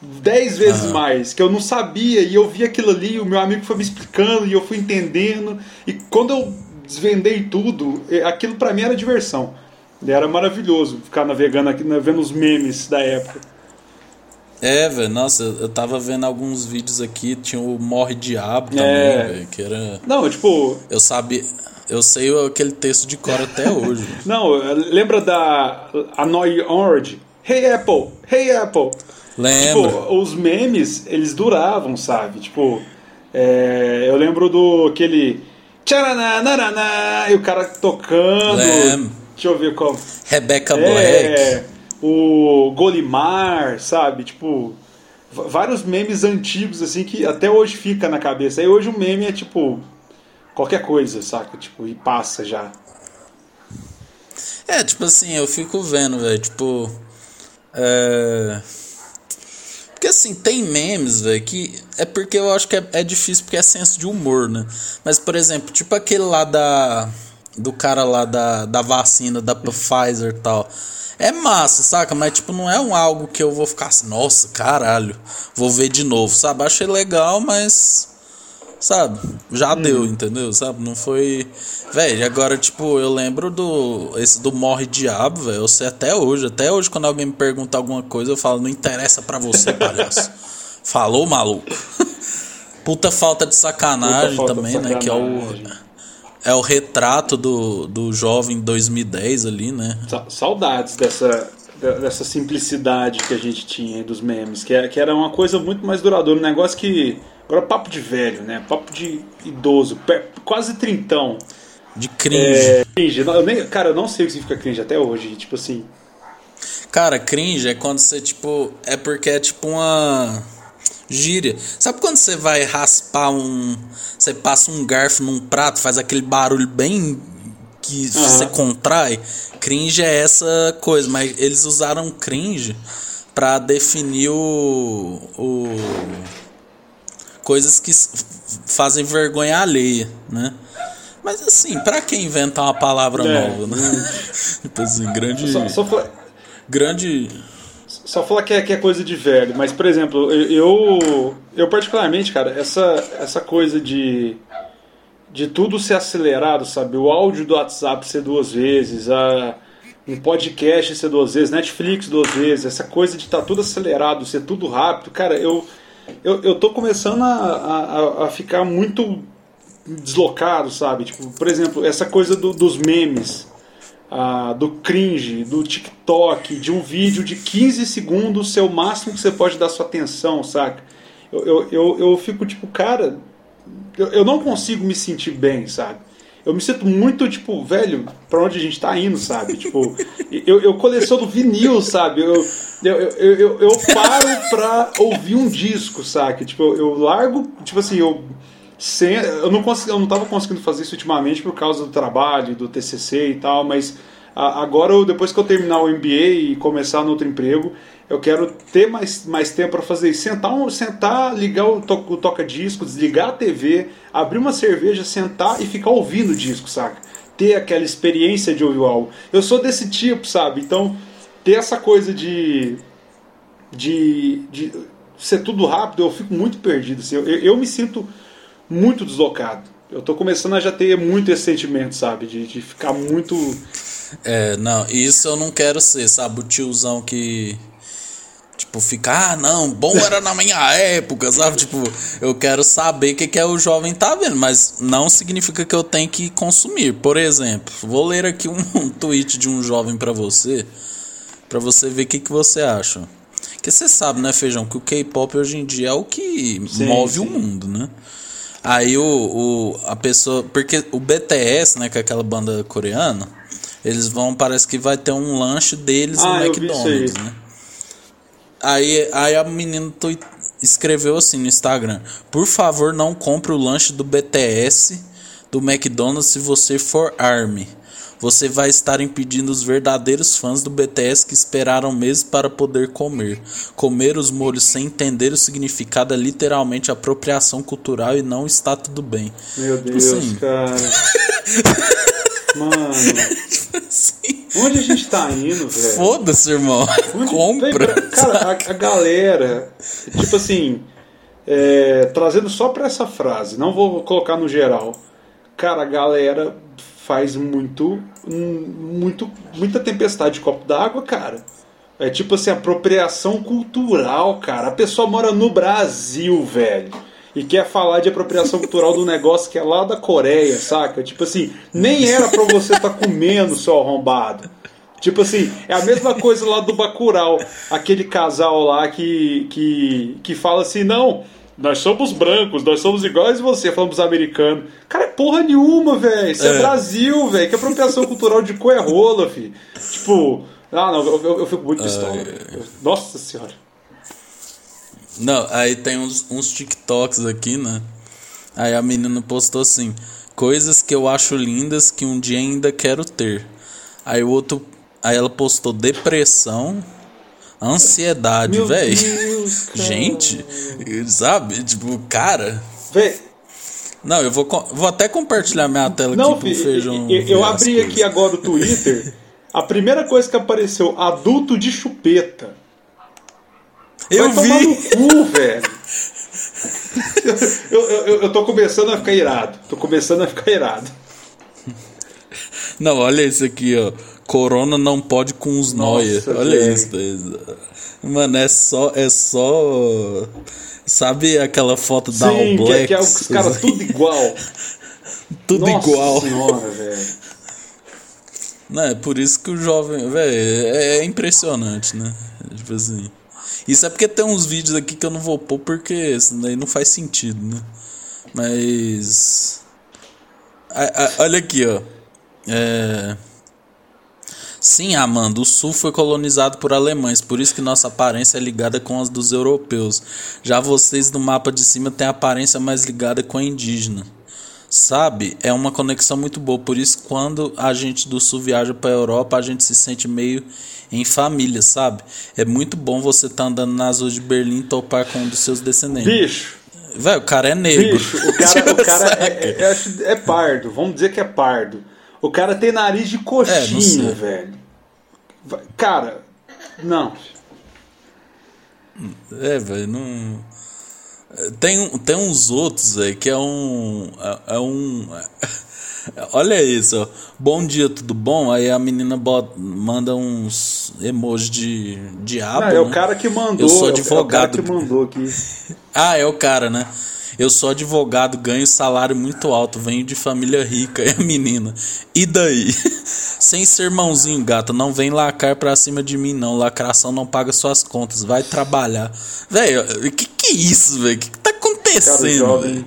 dez vezes mais, que eu não sabia, e eu vi aquilo ali, o meu amigo foi me explicando, e eu fui entendendo, e quando eu desvendei tudo, aquilo para mim era diversão. Era maravilhoso ficar navegando aqui, né, vendo os memes da época. É, velho, nossa, eu tava vendo alguns vídeos aqui, tinha o Morre Diabo também, é... velho, que era... Não, tipo... Eu sabia... Eu sei aquele texto de cor até hoje. Não, lembra da Annoy Orange? Hey Apple! Hey Apple! Lembro. Tipo, os memes, eles duravam, sabe? Tipo, é, eu lembro do aquele... E o cara tocando... Lembro. Deixa eu ver qual... Rebecca é, Black o Golimar, sabe? Tipo, vários memes antigos, assim, que até hoje fica na cabeça. Aí hoje o meme é tipo qualquer coisa, saca? Tipo, e passa já. É, tipo assim, eu fico vendo, velho, tipo. É... Porque assim, tem memes, velho, que é porque eu acho que é, é difícil porque é senso de humor, né? Mas, por exemplo, tipo aquele lá da. Do cara lá da, da vacina, da Pfizer e tal é massa, saca? Mas, tipo, não é um algo que eu vou ficar assim, nossa, caralho, vou ver de novo, sabe? Achei legal, mas. Sabe? Já hum. deu, entendeu? Sabe? Não foi. Velho, agora, tipo, eu lembro do. Esse do Morre Diabo, velho. Eu sei até hoje. Até hoje, quando alguém me pergunta alguma coisa, eu falo, não interessa para você, palhaço. Falou, maluco. Puta falta de sacanagem também, de sacanagem. né? Que é o. É o retrato do, do jovem 2010 ali, né? Saudades dessa, dessa simplicidade que a gente tinha dos memes, que, que era uma coisa muito mais duradoura, um negócio que. Agora, papo de velho, né? Papo de idoso, quase trintão. De cringe. É, cringe. Eu nem, cara, eu não sei o que significa cringe até hoje. Tipo assim. Cara, cringe é quando você, tipo. É porque é tipo uma gíria. Sabe quando você vai raspar um. Você passa um garfo num prato, faz aquele barulho bem que uhum. você contrai? Cringe é essa coisa, mas eles usaram cringe para definir o, o. coisas que fazem vergonha alheia, né? Mas assim, para quem inventar uma palavra é. nova, né? tipo assim, grande. Só, só Grande só falar que é, que é coisa de velho, mas, por exemplo, eu, eu particularmente, cara, essa, essa coisa de, de tudo ser acelerado, sabe? O áudio do WhatsApp ser duas vezes, a, um podcast ser duas vezes, Netflix duas vezes, essa coisa de estar tá tudo acelerado, ser tudo rápido, cara, eu, eu, eu tô começando a, a, a ficar muito deslocado, sabe? Tipo, por exemplo, essa coisa do, dos memes ah, do cringe, do TikTok, de um vídeo de 15 segundos, ser o máximo que você pode dar sua atenção, saca? Eu, eu, eu, eu fico tipo, cara, eu, eu não consigo me sentir bem, sabe? Eu me sinto muito, tipo, velho, pra onde a gente tá indo, sabe? Tipo, eu, eu coleciono vinil, sabe? Eu, eu, eu, eu, eu paro pra ouvir um disco, sabe? Tipo, eu, eu largo, tipo assim, eu sem, eu não consegui, eu não estava conseguindo fazer isso ultimamente por causa do trabalho, do TCC e tal, mas a, agora depois que eu terminar o MBA e começar no outro emprego, eu quero ter mais, mais tempo para fazer isso. Sentar, sentar ligar o, to, o toca-disco, desligar a TV, abrir uma cerveja, sentar e ficar ouvindo o disco, saca? Ter aquela experiência de ouvir o álbum. Eu sou desse tipo, sabe? Então, ter essa coisa de. de, de ser tudo rápido, eu fico muito perdido. Assim, eu, eu me sinto muito deslocado. Eu tô começando a já ter muito esse sentimento, sabe? De, de ficar muito. É, não, isso eu não quero ser, sabe? O tiozão que. Tipo, ficar, ah, não, bom era na minha época, sabe? Tipo, eu quero saber o que, que é o jovem tá vendo, mas não significa que eu tenho que consumir. Por exemplo, vou ler aqui um, um tweet de um jovem para você, para você ver o que, que você acha. Porque você sabe, né, Feijão, que o K-pop hoje em dia é o que sim, move sim. o mundo, né? Aí o, o, a pessoa. Porque o BTS, né, que é aquela banda coreana, eles vão, parece que vai ter um lanche deles ah, no McDonald's, né? Aí, aí a menina escreveu assim no Instagram: Por favor, não compre o lanche do BTS do McDonald's se você for ARMY. Você vai estar impedindo os verdadeiros fãs do BTS que esperaram meses para poder comer. Comer os molhos sem entender o significado é literalmente apropriação cultural e não está tudo bem. Meu tipo Deus, assim... cara. Mano. tipo assim, Onde a gente tá indo, velho? Foda-se, irmão. Onde- Compra. Cara, a, a galera, tipo assim, é, trazendo só pra essa frase, não vou colocar no geral. Cara, a galera faz muito, muito, muita tempestade de copo d'água, cara. É tipo assim, apropriação cultural, cara. A pessoa mora no Brasil, velho. E quer falar de apropriação cultural do negócio que é lá da Coreia, saca? Tipo assim, nem era pra você estar comendo, seu arrombado. Tipo assim, é a mesma coisa lá do Bacurau. Aquele casal lá que, que, que fala assim, não, nós somos brancos, nós somos iguais a você, falamos americanos. Cara, é porra nenhuma, velho. Isso é, É. Brasil, velho. Que apropriação cultural de cu é rola, filho. Tipo, ah, não, eu, eu, eu fico muito pistola. Nossa senhora. Não, aí tem uns, uns TikToks aqui, né? Aí a menina postou assim: coisas que eu acho lindas que um dia ainda quero ter. Aí o outro. Aí ela postou depressão, ansiedade, velho. Gente, sabe? Tipo, cara. Véi, Não, eu vou, vou até compartilhar minha tela Não, aqui pro feijão. eu, eu abri aqui agora o Twitter. A primeira coisa que apareceu, adulto de chupeta. Eu Vai tomar no vi! cu, velho. Eu, eu, eu, eu tô começando a ficar irado. Tô começando a ficar irado. Não, olha isso aqui, ó. Corona não pode com os noia. Olha velho. isso. Mano, é só. É só. Sabe aquela foto da All Sim, que, Blacks? que é os caras tudo igual. Tudo Nossa igual. senhora, velho. Não, é por isso que o jovem. Velho, é, é impressionante, né? Tipo assim. Isso é porque tem uns vídeos aqui que eu não vou pôr porque isso daí não faz sentido, né? Mas. A- a- olha aqui, ó. É. Sim, Amanda, o sul foi colonizado por alemães, por isso que nossa aparência é ligada com as dos europeus. Já vocês no mapa de cima têm a aparência mais ligada com a indígena. Sabe? É uma conexão muito boa, por isso quando a gente do sul viaja para Europa, a gente se sente meio em família, sabe? É muito bom você estar andando nas ruas de Berlim e topar com um dos seus descendentes. Bicho, Velho, o cara é negro. bicho, o cara, o cara é, é- acho- é pardo. Vamos dizer que é pardo. O cara tem nariz de É, coxinha, sei. velho. Cara, não. É, velho, não. Tem, tem uns outros, velho, que é um. É, é um. Olha isso, ó. Bom dia, tudo bom? Aí a menina bota, manda uns emojis de diabo. Não, é o né? cara que mandou. Eu sou é o- É o cara advogado. que mandou aqui. Ah, é o cara, né? Eu sou advogado, ganho salário muito alto, venho de família rica, é a menina. E daí? Sem ser mãozinho, gata, não vem lacrar pra cima de mim, não. Lacração não paga suas contas, vai trabalhar. Velho, que que é isso, velho? Que que tá acontecendo, velho?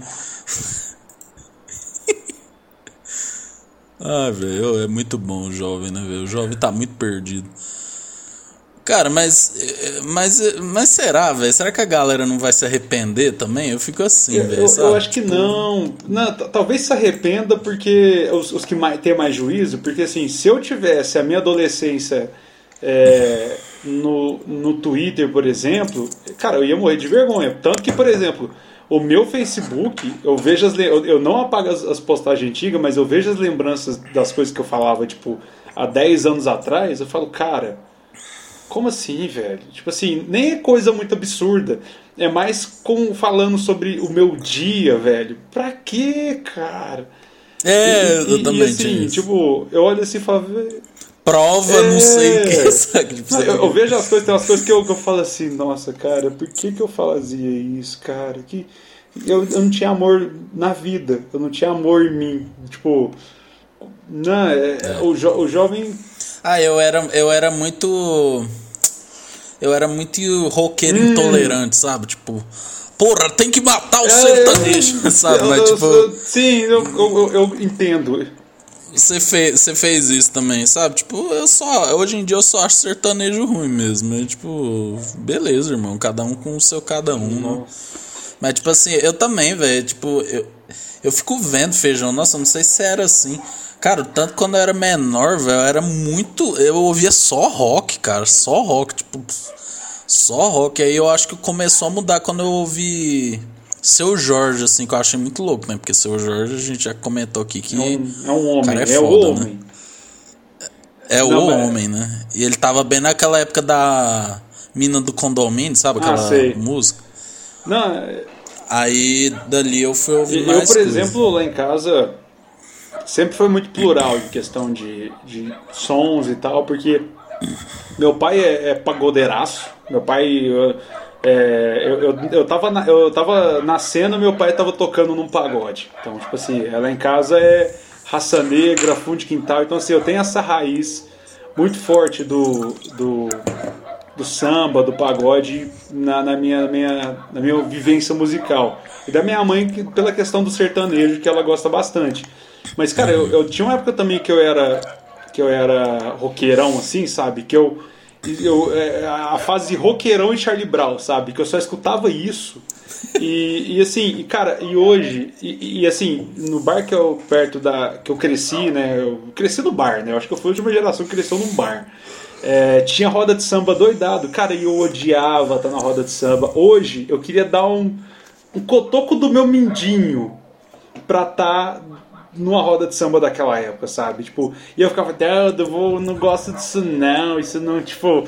Ah, velho, é muito bom o jovem, né, velho? O jovem tá muito perdido. Cara, mas. eh, Mas, mas será, velho? Será que a galera não vai se arrepender também? Eu fico assim, velho. eu- eu acho que não. não t- talvez se arrependa porque os, os que mais, têm mais juízo, porque assim, se eu tivesse a minha adolescência é, no, no Twitter, por exemplo, cara, eu ia morrer de vergonha. Tanto que, por exemplo, o meu Facebook, eu vejo as eu, eu não apago as, as postagens antigas, mas eu vejo as lembranças das coisas que eu falava, tipo, há 10 anos atrás, eu falo, cara. Como assim, velho? Tipo assim, nem é coisa muito absurda. É mais com falando sobre o meu dia, velho. Pra quê, cara? É, E- exatamente. E assim, tipo, eu olho assim e falo. "Vé- Prova, não é." sei o que. sabe? Tipo, Não, eu, eu vejo as coisas, tem umas coisas que eu, que eu falo assim, nossa, cara, por que, que eu fazia isso, cara? Que eu, eu não tinha amor na vida, eu não tinha amor em mim. Tipo, não, é, O, jo- o jovem Ah, eu era, eu era muito. Eu era muito roqueiro Hum. intolerante, sabe? Tipo, porra, tem que matar o É, sertanejo, sabe? eu- Mas, eu- tipo, sim, eu, eu- eu entendo. Você fez, você fez isso também, sabe? Tipo, eu só. Hoje em dia eu só acho sertanejo ruim mesmo. É, tipo, beleza, irmão. Cada um com o seu cada um, né? Mas, tipo assim, eu também, velho. Tipo, eu, eu fico vendo feijão. Nossa, não sei se era assim. Cara, tanto quando eu era menor, velho, era muito. Eu ouvia só rock, cara. Só rock. Tipo, só rock. Aí eu acho que começou a mudar quando eu ouvi. Seu Jorge, assim, que eu achei muito louco, né? Porque seu Jorge a gente já comentou aqui que. É um, é um homem, cara é é, o né? homem. É Não, o mas- homem, né? E ele tava bem naquela época da mina do condomínio, sabe? Ah, Aquela sei. música. Não, Aí dali eu fui ouvir eu, mais por coisa. exemplo, lá em casa sempre foi muito plural em questão de, de sons e tal, porque meu pai é, é pagodeiraço. Meu pai. eu- é, eu, eu, eu, tava na- eu tava nascendo, meu pai tava tocando num pagode. Então, tipo assim, lá em casa é raça negra, fundo de quintal. Então, assim, eu tenho essa raiz muito forte do, do, do samba, do pagode na, na minha, minha, na minha vivência musical. E da minha mãe, que, pela questão do sertanejo, que ela gosta bastante. Mas, cara, eu, eu tinha uma época também que eu era que eu era roqueirão, assim, sabe? Que eu. Eu é, a fase roqueirão e Charlie Brown, sabe? Que eu só escutava isso. E, e assim, e, cara, e hoje, e, e, assim, no bar que eu perto da. que eu cresci, né? Eu cresci no bar, né? Eu acho que eu fui a última geração que cresceu num bar. É, tinha roda de samba doidado, cara, e eu odiava estar na roda de samba. Hoje eu queria dar um, um cotoco do meu mindinho pra estar numa roda de samba daquela época, sabe? Tipo, e eu ficava, não, eu vou, não gosto disso não, isso não, tipo,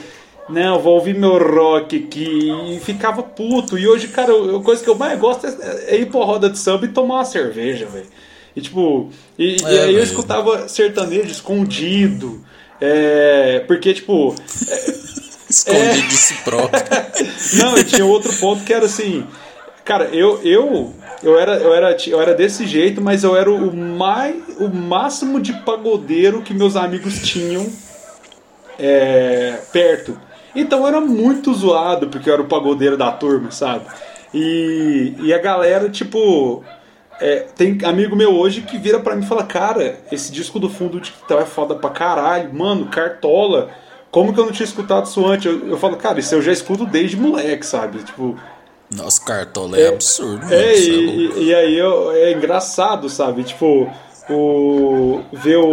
não, eu vou ouvir meu rock aqui, e ficava puto. E hoje, cara, a coisa que eu mais gosto é, é ir pra roda de samba e tomar uma cerveja, velho. E tipo, e, e É, aí eu escutava sertanejo escondido, é, porque, tipo, Escondido É. de si próprio. não, e tinha outro ponto que era assim, cara, eu eu eu era eu era eu era desse jeito, mas eu era o mais o máximo de pagodeiro que meus amigos tinham é, perto. Então eu era muito zoado porque eu era o pagodeiro da turma, sabe? E, e a galera, tipo. é, tem amigo meu hoje que vira pra mim e fala: Cara, esse disco do fundo de quintal é foda pra caralho, mano, cartola. Como que eu não tinha escutado isso antes? Eu, eu falo, cara, isso eu já escuto desde moleque, sabe? Tipo, Nossa, cartola é, absurdo, mano. é, é e, e- aí eu- é engraçado, sabe? Tipo, o, ver o,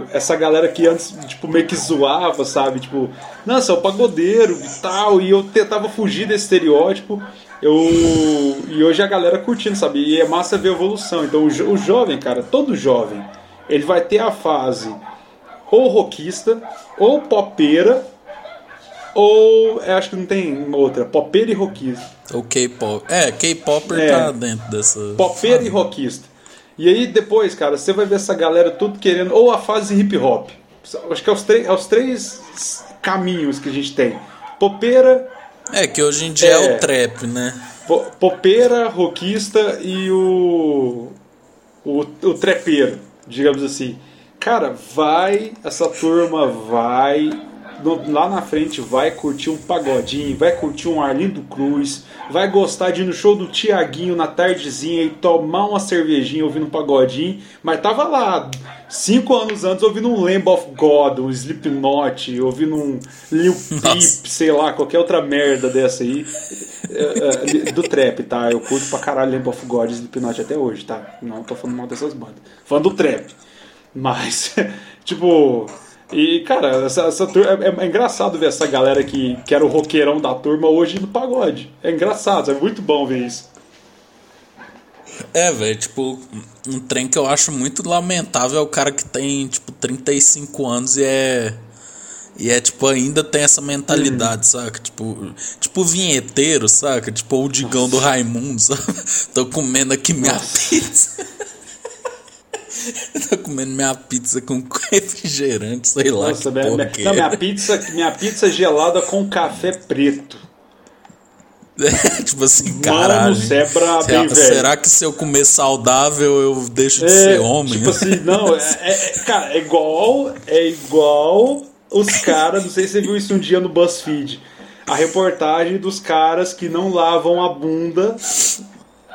o- essa galera que antes, tipo, meio que zoava, sabe? Tipo, nossa, é o pagodeiro e tal, e eu tentava fugir desse estereótipo. Eu, e hoje a galera curtindo, sabe? E é massa ver a evolução. Então, o, jo- o jovem, cara, todo jovem, ele vai ter a fase ou rockista, ou popeira, ou eu acho que não tem outra, popeira e rockista. O K-pop. É, K-popper É. tá dentro dessa. Popeira e rockista. E aí depois, cara, você vai ver essa galera tudo querendo. Ou a fase hip hop. Acho que é os, três- é os três caminhos que a gente tem. Popeira, É, que hoje em dia é, É. o trap, né? po- popeira, rockista e o, o. o trepeiro, digamos assim. Cara, vai. Essa turma vai. No- lá na frente vai curtir um pagodinho, vai curtir um Arlindo Cruz, vai gostar de ir no show do Tiaguinho na tardezinha e tomar uma cervejinha ouvindo um pagodinho, mas tava lá cinco anos antes ouvindo um Lamb of God, um Slipknot, ouvindo um Lil Peep, sei lá, qualquer outra merda dessa aí. É, é, do trap, tá? Eu curto pra caralho Lamb of God e Slipknot até hoje, tá? Não tô falando mal dessas bandas. Falando do trap. Mas, tipo. E, cara, essa, essa tur- é, é engraçado ver essa galera que, que era o roqueirão da turma hoje no pagode. É engraçado, é muito bom ver isso. É, velho, tipo, um trem que eu acho muito lamentável é o cara que tem, tipo, 35 anos e é. E é, tipo, ainda tem essa mentalidade, saca? Tipo, tipo vinheteiro, saca? Tipo o Digão do Raimundo, sabe? Tô comendo aqui minha pizza. Tô comendo minha pizza com refrigerante, sei lá. Nossa, minha, não, é. minha pizza, minha pizza gelada com café preto. tipo assim, caralho. você é brabo, será, hein, velho? será que se eu comer saudável eu deixo de É, ser homem? Tipo assim, não, é, é- cara, é igual, é igual os caras, não sei se você viu isso um dia no BuzzFeed, a reportagem dos caras que não lavam a bunda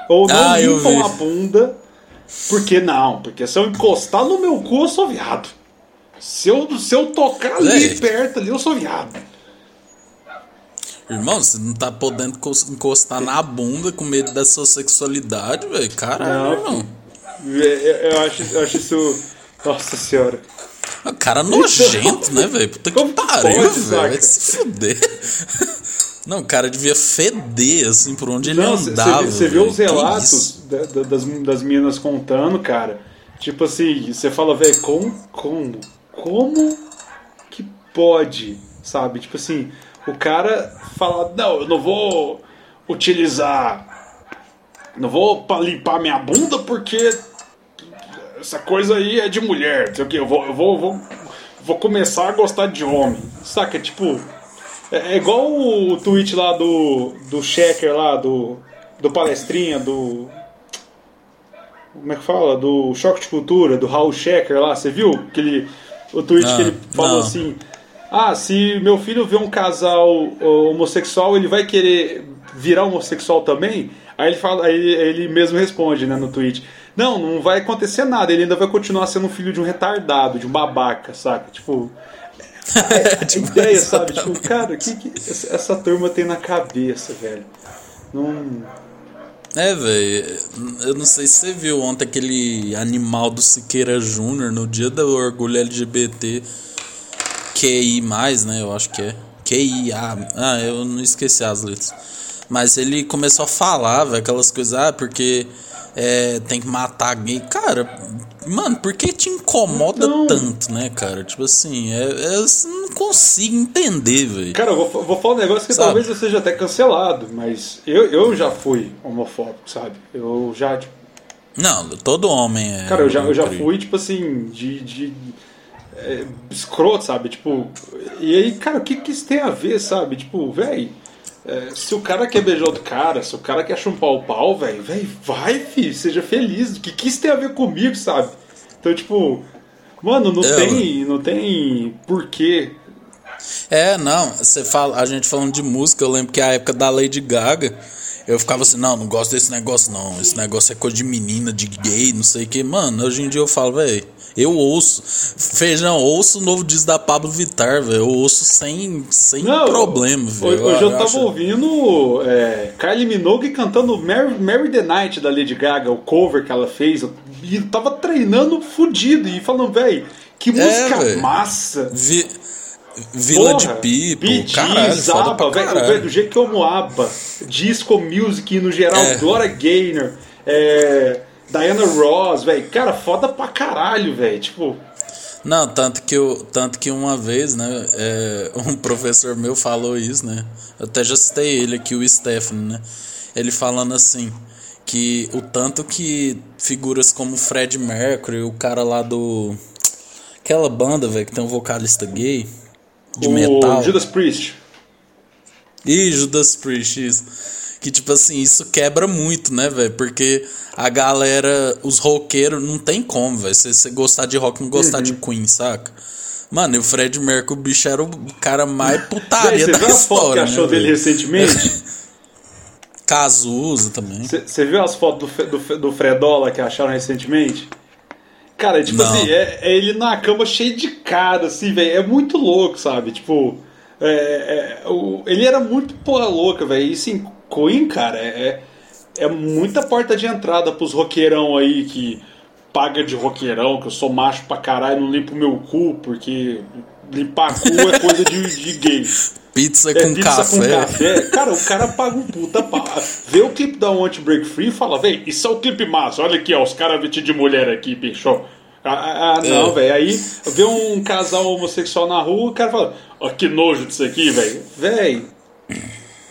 ou não Ah, limpam a bunda, porque não, porque se eu encostar no meu cu eu sou viado. Se eu, se eu tocar ali perto ali eu sou viado. Irmão, você não tá podendo cos- encostar na bunda com medo da sua sexualidade, velho. Caralho, irmão. Eu, eu acho, eu acho isso. Nossa senhora. O cara nojento, né, velho? Puta que pariu, velho. Vai se fuder. Não, o cara devia feder, assim, por onde ele Não, você andava. vê, os Que relatos da- da- das, das meninas contando, cara. Tipo assim, você fala, velho, como, como, como pode, sabe? Tipo assim, o cara fala, não, eu não vou utilizar. Não vou limpar minha bunda porque essa coisa aí é de mulher. Não sei o que, eu vou, eu vou, vou, vou começar a gostar de homem. Saca? Tipo. É, é igual o tweet lá do. do Checker lá, do. Do palestrinha, do. Como é que fala? Do Choque de Cultura, do Raul Checker lá, você viu? Aquele, o tweet Não, que ele falou não. assim: Ah, se meu filho vê um casal homossexual, ele vai querer virar homossexual também? Aí ele fala, aí ele mesmo responde, né, no tweet. Não, não vai acontecer nada, ele ainda vai continuar sendo filho de um retardado, de um babaca, saca? Tipo, a Tipo, ideia, sabe? Tipo, cara, o que, que essa essa turma tem na cabeça, velho? Não. É, velho. Eu não sei se você viu ontem aquele animal do Siqueira Júnior no dia do orgulho LGBT QI, né? Eu acho que é. QIA. Ah, eu não esqueci as letras. Mas ele começou a falar, velho, aquelas coisas, ah, porque é, tem que matar gay. Cara, mano, por que te incomoda Não. tanto, né, cara? Tipo assim, é, é- eu não consigo entender, velho. Cara, eu vou, vou falar um negócio que Sabe? talvez eu seja até cancelado, mas eu, eu já fui homofóbico, sabe? Eu já, tipo, Não, todo homem é. Cara, eu já, eu já fui, tipo assim, de. de é, escroto, sabe? Tipo. E aí, cara, o que, que isso tem a ver, sabe? Tipo, véi. É, se o cara quer beijar outro cara, se o cara quer chupar o pau, velho, velho, vai, filho, seja feliz. O que, que isso tem a ver comigo, sabe? Então, tipo, mano, não É, tem. Não tem porquê. É, não, você fala, a gente falando de música, eu lembro que a época da Lady Gaga, eu ficava assim, não, não gosto desse negócio não, esse negócio é coisa de menina, de gay, não sei o que. Mano, hoje em dia eu falo, velho, eu ouço, feijão, ouço o novo disco da Pablo Vittar, velho, eu ouço sem, sem Não, problema, velho. hoje eu tava acho- ouvindo é, Kylie Minogue cantando Mary, Mary the Night da Lady Gaga, o cover que ela fez. E tava treinando fudido e falando, velho, que música véi. massa. Vi, Vila Porra, de Bee Gees, caralho, foda pra velho, caralho. velho, do jeito que eu amo ABBA, Disco Music no geral, É. Gloria Gaynor, é, Diana Ross, velho, cara, foda pra caralho, velho, tipo, Não, tanto que, eu, tanto que uma vez, né, é, um professor meu falou isso, né? Eu até já citei ele aqui, o Stefano, né? Ele falando assim, que o tanto que figuras como Fred Mercury, o cara lá do. Aquela banda, velho, que tem um vocalista gay, de o metal. Judas Priest. E Judas Priest, isso. Que, tipo assim, isso quebra muito, né, velho? Porque a galera, os roqueiros, não tem como, velho. Se você gostar de rock, não gostar Uhum. de Queen, saca? Mano, e o Fred Mercury, o bicho era o cara mais putaria você da viu as fotos que história, achou né, dele recentemente? Cazuza também. Você viu as fotos do, do, do Fredola que acharam recentemente? Cara, tipo Não. assim, é, é ele na cama cheio de cara, assim, velho. É muito louco, sabe? Tipo, é, é, o- ele era muito porra louca, velho. E sim, Queen, cara, é, é muita porta de entrada pros roqueirão aí que paga de roqueirão, que eu sou macho pra caralho, não limpo meu cu, porque limpar cu é coisa de, de gay. Pizza É com pizza café. com café. Cara, o cara paga um puta pau. Vê o clipe da Want Break Free e fala, véi, isso é o clipe massa. Olha aqui, ó, os caras vestidos de mulher aqui, bicho. Ah, ah, ah, não, É. velho. Aí vê um casal homossexual na rua, o cara fala, ó, que nojo disso aqui, velho. Véi,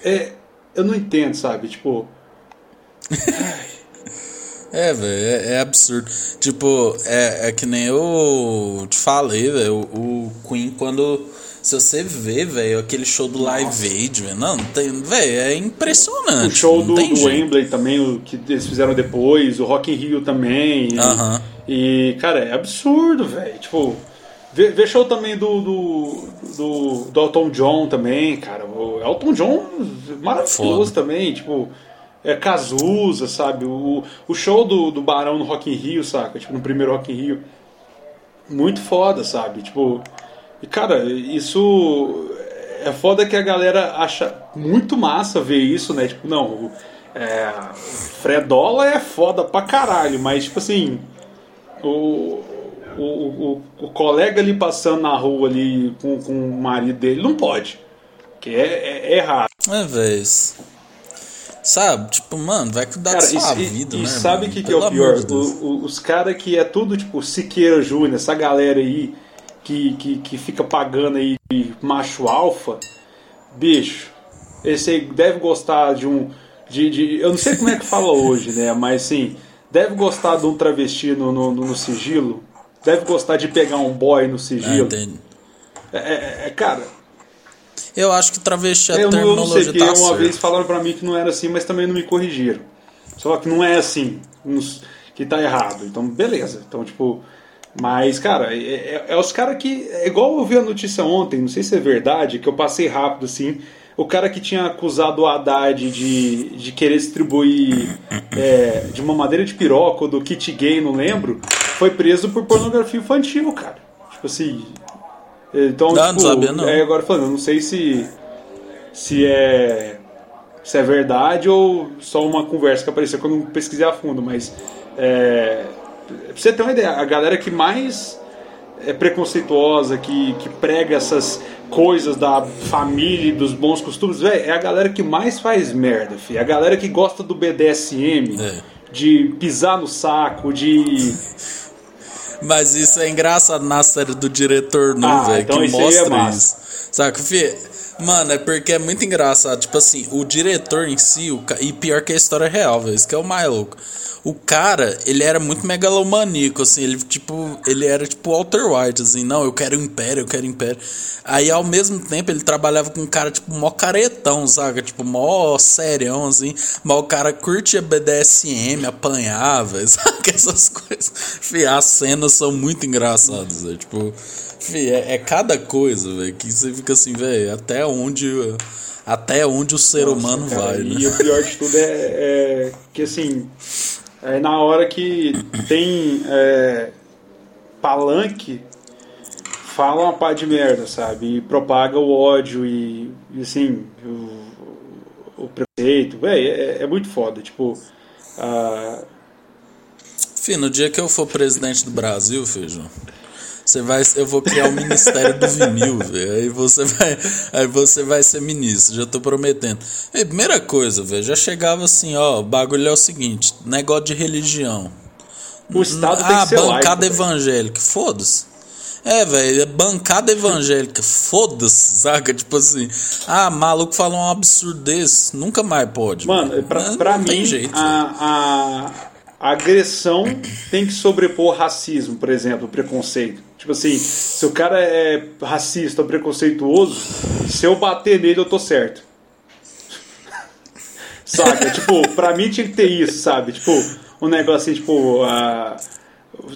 é, eu não entendo, sabe? Tipo, É, velho, é, é absurdo. Tipo, é, é que nem eu te falei, velho. O, o Queen, quando. Se você vê, velho, aquele show do Live Aid, velho. Não, não tem. Velho, é o impressionante. show não do, do. Wembley também, o que eles fizeram depois, o Rock in Rio também. E, Aham. e, cara, é absurdo, velho. Tipo, vê, vê show também do, do, do, do Elton John também, cara. O Elton John, maravilhoso Foda. também, tipo... É Cazuza, sabe? O, o show do, do Barão no Rock in Rio, saca? Tipo, no primeiro Rock in Rio. Muito foda, sabe? Tipo... E, cara, isso... É foda que a galera acha muito massa ver isso, né? Tipo, não... É, Fredola é foda pra caralho, mas, tipo assim... O, o, o, o colega ali passando na rua ali com, com o marido dele não pode. Que é, é, é errado. É, velho. Sabe? Tipo, mano, vai cuidar Cara, da sua e, e- vida, e né? sabe o que, que é o pior? de. O- os caras que é tudo tipo Siqueira Júnior, essa galera aí que, que, que fica pagando aí de macho alfa, bicho, esse aí deve gostar de um. De, de, eu não sei como é que fala hoje, né? Mas sim, deve gostar de um travesti no, no, no sigilo. Deve gostar de pegar um boy no sigilo. É, é, é, cara. Eu acho que travesti é eu terminologia não, eu não sei, tá uma vez falaram pra mim que não era assim, mas também não me corrigiram. Só que não é assim, que tá errado. Então, beleza. Então, tipo, mas, cara, é, é, é os caras que. É igual eu vi a notícia ontem, não sei se é verdade, que eu passei rápido assim. O cara que tinha acusado o Haddad de, de querer distribuir é, de uma madeira de piroca ou do kit gay, não lembro, foi preso por pornografia infantil, cara. Tipo assim. Então, não, tipo, não sabia, não. É, agora falando, eu não sei se. Se é. Se é verdade ou só uma conversa que apareceu quando eu pesquisei a fundo, mas. É, Pra você ter uma ideia, a galera que mais é preconceituosa, que, que prega essas coisas da família e dos bons costumes, véio, é a galera que mais faz merda, filho. É a galera que gosta do BDSM, é. de pisar no saco, de. Mas isso é engraçado na série do diretor, não, ah, velho, então que é mostra é isso. Saca, filho? Mano, é porque é muito engraçado. Tipo assim, o diretor em si, o, e pior que a história é real, velho. Isso que é o mais louco o cara, ele era muito megalomaníaco, assim, ele tipo, ele era tipo Walter White, assim, não, eu quero império, eu quero império. Aí ao mesmo tempo ele trabalhava com um cara tipo mó caretão, saca? Tipo, mó serião, assim, mas o cara curtia BDSM, apanhava, saca? Essas coisas. Fih, as cenas são muito engraçadas, véio. tipo, fih, é, é cada coisa, velho, que você fica assim, velho, até onde até onde o ser Nossa, humano cara, vai. Né? E o pior de tudo é, é, que assim é na hora que tem é, palanque, fala uma pá de merda, sabe? E propaga o ódio e, e assim, o, o preconceito. Véi, é, é, muito foda. Tipo. Uh... Fih, no dia que eu for presidente do Brasil, Feijão. Você vai, eu vou criar o Ministério do Vinil, velho. Aí você vai, aí você vai ser ministro, já tô prometendo. E primeira coisa, velho, já chegava assim, ó, o bagulho é o seguinte, negócio de religião. O Estado ah, tem que ser bancada laico, evangélica, foda-se. É, velho, é bancada evangélica, foda-se, saca? Tipo assim, ah, maluco falou um absurdo desse, nunca mais pode. Mano, pra, não, pra não mim, jeito, a, a, a agressão tem que sobrepor racismo, por exemplo, preconceito. Tipo assim, se o cara é racista ou preconceituoso, se eu bater nele eu tô certo. Saca? tipo, pra mim tinha que ter isso, sabe? Tipo, um negócio assim, tipo,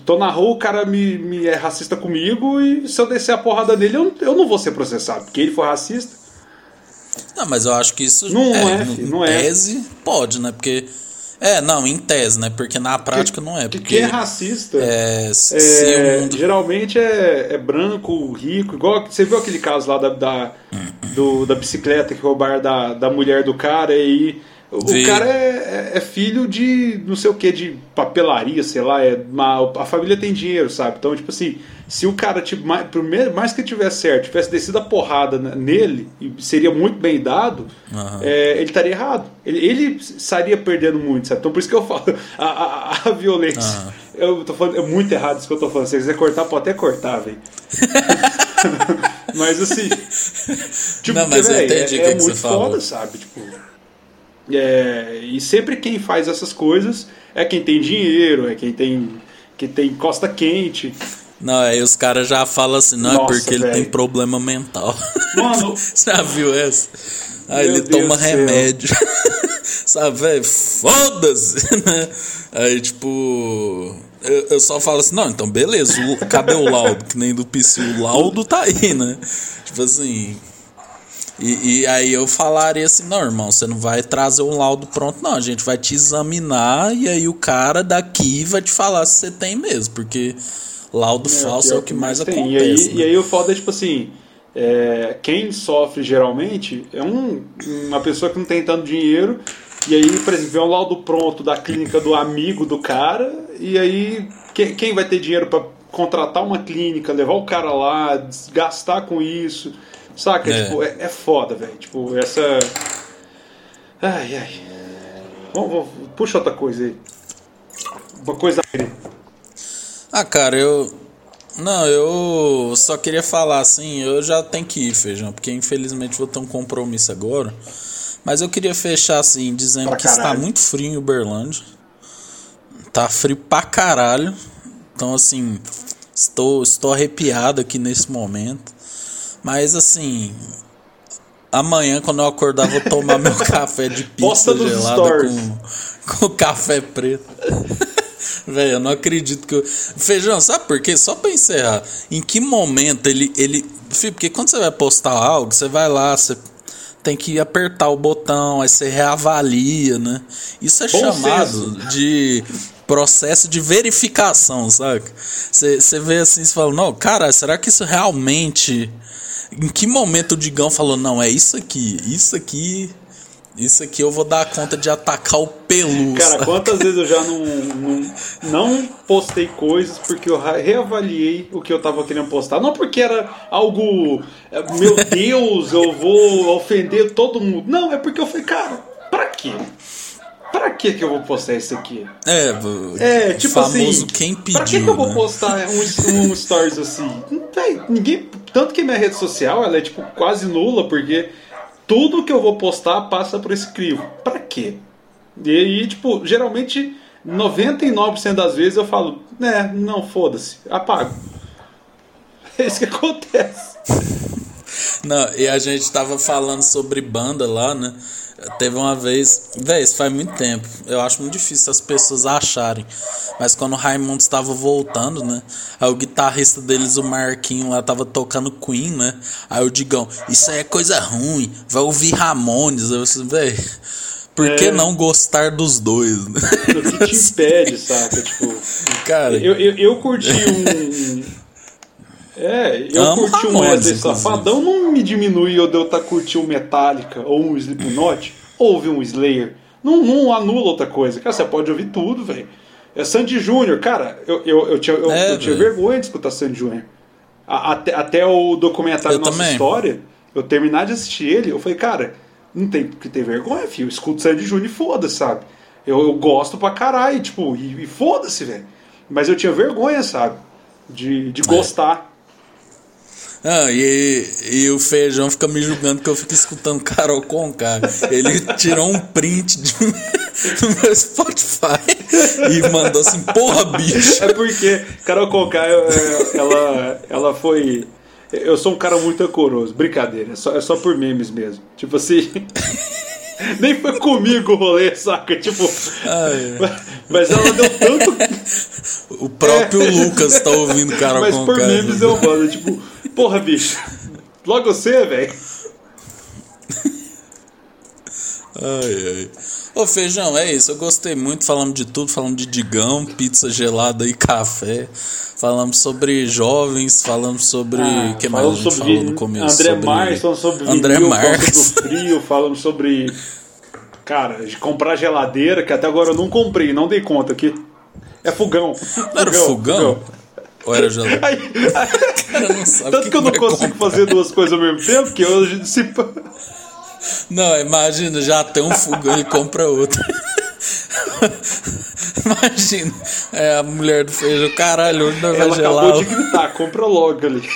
tô na rua, o cara me, me é racista comigo e se eu descer a porrada nele, eu, eu não vou ser processado, porque ele foi racista. Não, mas eu acho que isso não é, é não é. tese pode, né? Porque é, não, em tese, né? Porque na prática não é. Porque quem é racista é, é mundo... geralmente é, é, branco, rico, igual. Você viu aquele caso lá da, da, do, da bicicleta que roubaram da, da mulher do cara e aí o Vi. cara é, é, é, filho de não sei o que, de papelaria, sei lá. É uma, a família tem dinheiro, sabe? Então, tipo assim, se o cara, tipo, mais, mais que tivesse certo, tivesse descido a porrada nele, e seria muito bem dado, uhum. é, ele estaria errado. Ele, ele estaria perdendo muito, sabe? Então, por isso que eu falo, a, a, a violência. Uhum. Eu tô falando, é muito errado isso que eu tô falando. Se você quiser cortar, pode até cortar, velho. mas assim. Tipo, não, mas porque, véio, é, é, muito foda, falou. sabe? Tipo. É, e sempre quem faz essas coisas é quem tem dinheiro, é quem tem, que tem costa quente. Não, aí os caras já falam assim, não, é Nossa, é porque véio. ele tem problema mental. Mano, já viu essa? Aí ele Deus toma remédio. Sabe, velho? Foda-se, né? Aí, tipo. Eu, eu, só falo assim, não, então beleza, o, cadê o laudo? Que nem do PC, o laudo tá aí, né? Tipo assim, e, e, aí eu falaria assim, não, irmão, você não vai trazer um laudo pronto, não. A gente vai te examinar e aí o cara daqui vai te falar se você tem mesmo, porque laudo é, falso é o que mais acontece. E aí, né? e aí o foda é tipo assim, é, quem sofre geralmente é um, uma pessoa que não tem tanto dinheiro e aí, por exemplo, vem um laudo pronto da clínica do amigo do cara e aí quem, quem vai ter dinheiro para contratar uma clínica, levar o cara lá, gastar com isso Saca? É. Tipo, é, é foda, velho. Tipo, essa. Ai, ai. Vamos, vamos, puxa outra coisa aí. Uma coisa. Ah, cara, eu. Não, eu só queria falar assim, eu já tenho que ir, feijão, porque infelizmente vou ter um compromisso agora. Mas eu queria fechar assim, dizendo Pra que está caralho. muito frio em Uberlândia. Tá frio pra caralho. Então, assim, estou, estou arrepiado aqui nesse momento. Mas, assim, amanhã, quando eu acordar, vou tomar meu café de pizza stories. com, com café preto. Velho, eu não acredito que eu. Feijão, sabe por quê? Só pra encerrar. Em que momento ele. ele... Filho, porque quando você vai postar algo, você vai lá, você tem que apertar o botão, aí você reavalia, né? Isso é Bom chamado de processo de verificação, saca? Você você vê assim, você fala, não, cara, será que isso realmente. Em que momento o Digão falou, não, é isso aqui, isso aqui. Isso aqui eu vou dar conta de atacar o pelu. Cara, saca? quantas vezes eu já não, não, não postei coisas porque eu reavaliei o que eu tava querendo postar. Não porque era algo, é, meu Deus, eu vou ofender todo mundo. Não, é porque eu falei, cara, pra quê? Pra que que eu vou postar isso aqui? É, É, tipo famoso assim. quem pediu. pra que, que eu vou né? postar um, um stories assim? Não tem, ninguém. Tanto que minha rede social ela é tipo quase nula, porque tudo que eu vou postar passa por esse crivo. Pra quê? E aí, tipo, geralmente 99% das vezes eu falo, né, não, foda-se, apago. É isso que acontece. Não, e a gente tava falando sobre banda lá, né? Teve uma vez. Véi, isso faz muito tempo. Eu acho muito difícil as pessoas acharem. Mas quando o Raimundo estava voltando, né? Aí o guitarrista deles, o Marquinho, lá tava tocando Queen, né? Aí o Digão, isso aí é coisa ruim. Vai ouvir Ramones. Eu assim, véi. Por que É. não gostar dos dois, né? O que te impede, saca? Tipo. Cara, Eu, eu, eu curti um. É, eu Amo curti um Wesley. Safadão, não me diminui eu de eu estar curtindo um Metallica ou um Slipknot, ou ouvir um Slayer. Não, não anula outra coisa. Cara, você pode ouvir tudo, velho. É Sandy Júnior, cara, eu, eu, eu tinha, eu, É, eu tinha vergonha de escutar Sandy Júnior. Até, até o documentário Eu Nossa também. História, eu terminar de assistir ele, eu falei, cara, não tem que ter vergonha, filho. Eu escuto Sandy Júnior e foda-se, sabe? Eu, eu gosto pra caralho, tipo, e, e foda-se, velho. Mas eu tinha vergonha, sabe? De, É. de gostar. Ah, e, e o Feijão fica me julgando que eu fico escutando Carol Conká. Ele tirou um print de, do meu Spotify e mandou assim, porra, bicho. É porque Carol Conká, é, ela, ela foi. Eu sou um cara muito ancoroso. Brincadeira, é só, é só por memes mesmo. Tipo assim. Nem foi comigo o rolê, saca? Tipo. Mas ela deu tanto. O próprio Lucas tá ouvindo Carol Mas Conká. por memes eu mando. Tipo, porra, bicho. Logo você, velho. Ai, ai. Ô, Feijão, é isso. Eu gostei muito. Falamos de tudo. Falamos de digão, pizza gelada e café. Falamos sobre jovens. Falamos sobre. O que mais a gente sobre falou no começo? André sobre... Marques, falamos sobre André vinil, Marques. falamos sobre o frio, falamos sobre. Cara, de comprar geladeira, que até agora eu não comprei, não dei conta aqui. É fogão. Não era fogão? Ou era? Aí- cara não sabe tanto que que eu não consigo comprar. fazer duas coisas ao mesmo tempo, que hoje se. Não, imagina, já tem um fogão e compra outro. imagina, é a mulher do feijão, caralho, hoje nós vai Ela gelar. acabou de gritar, compra logo ali.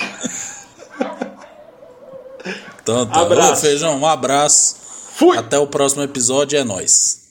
Então, tá. Abraço. Ô, feijão, um abraço. Fui! Até o próximo episódio, é nóis.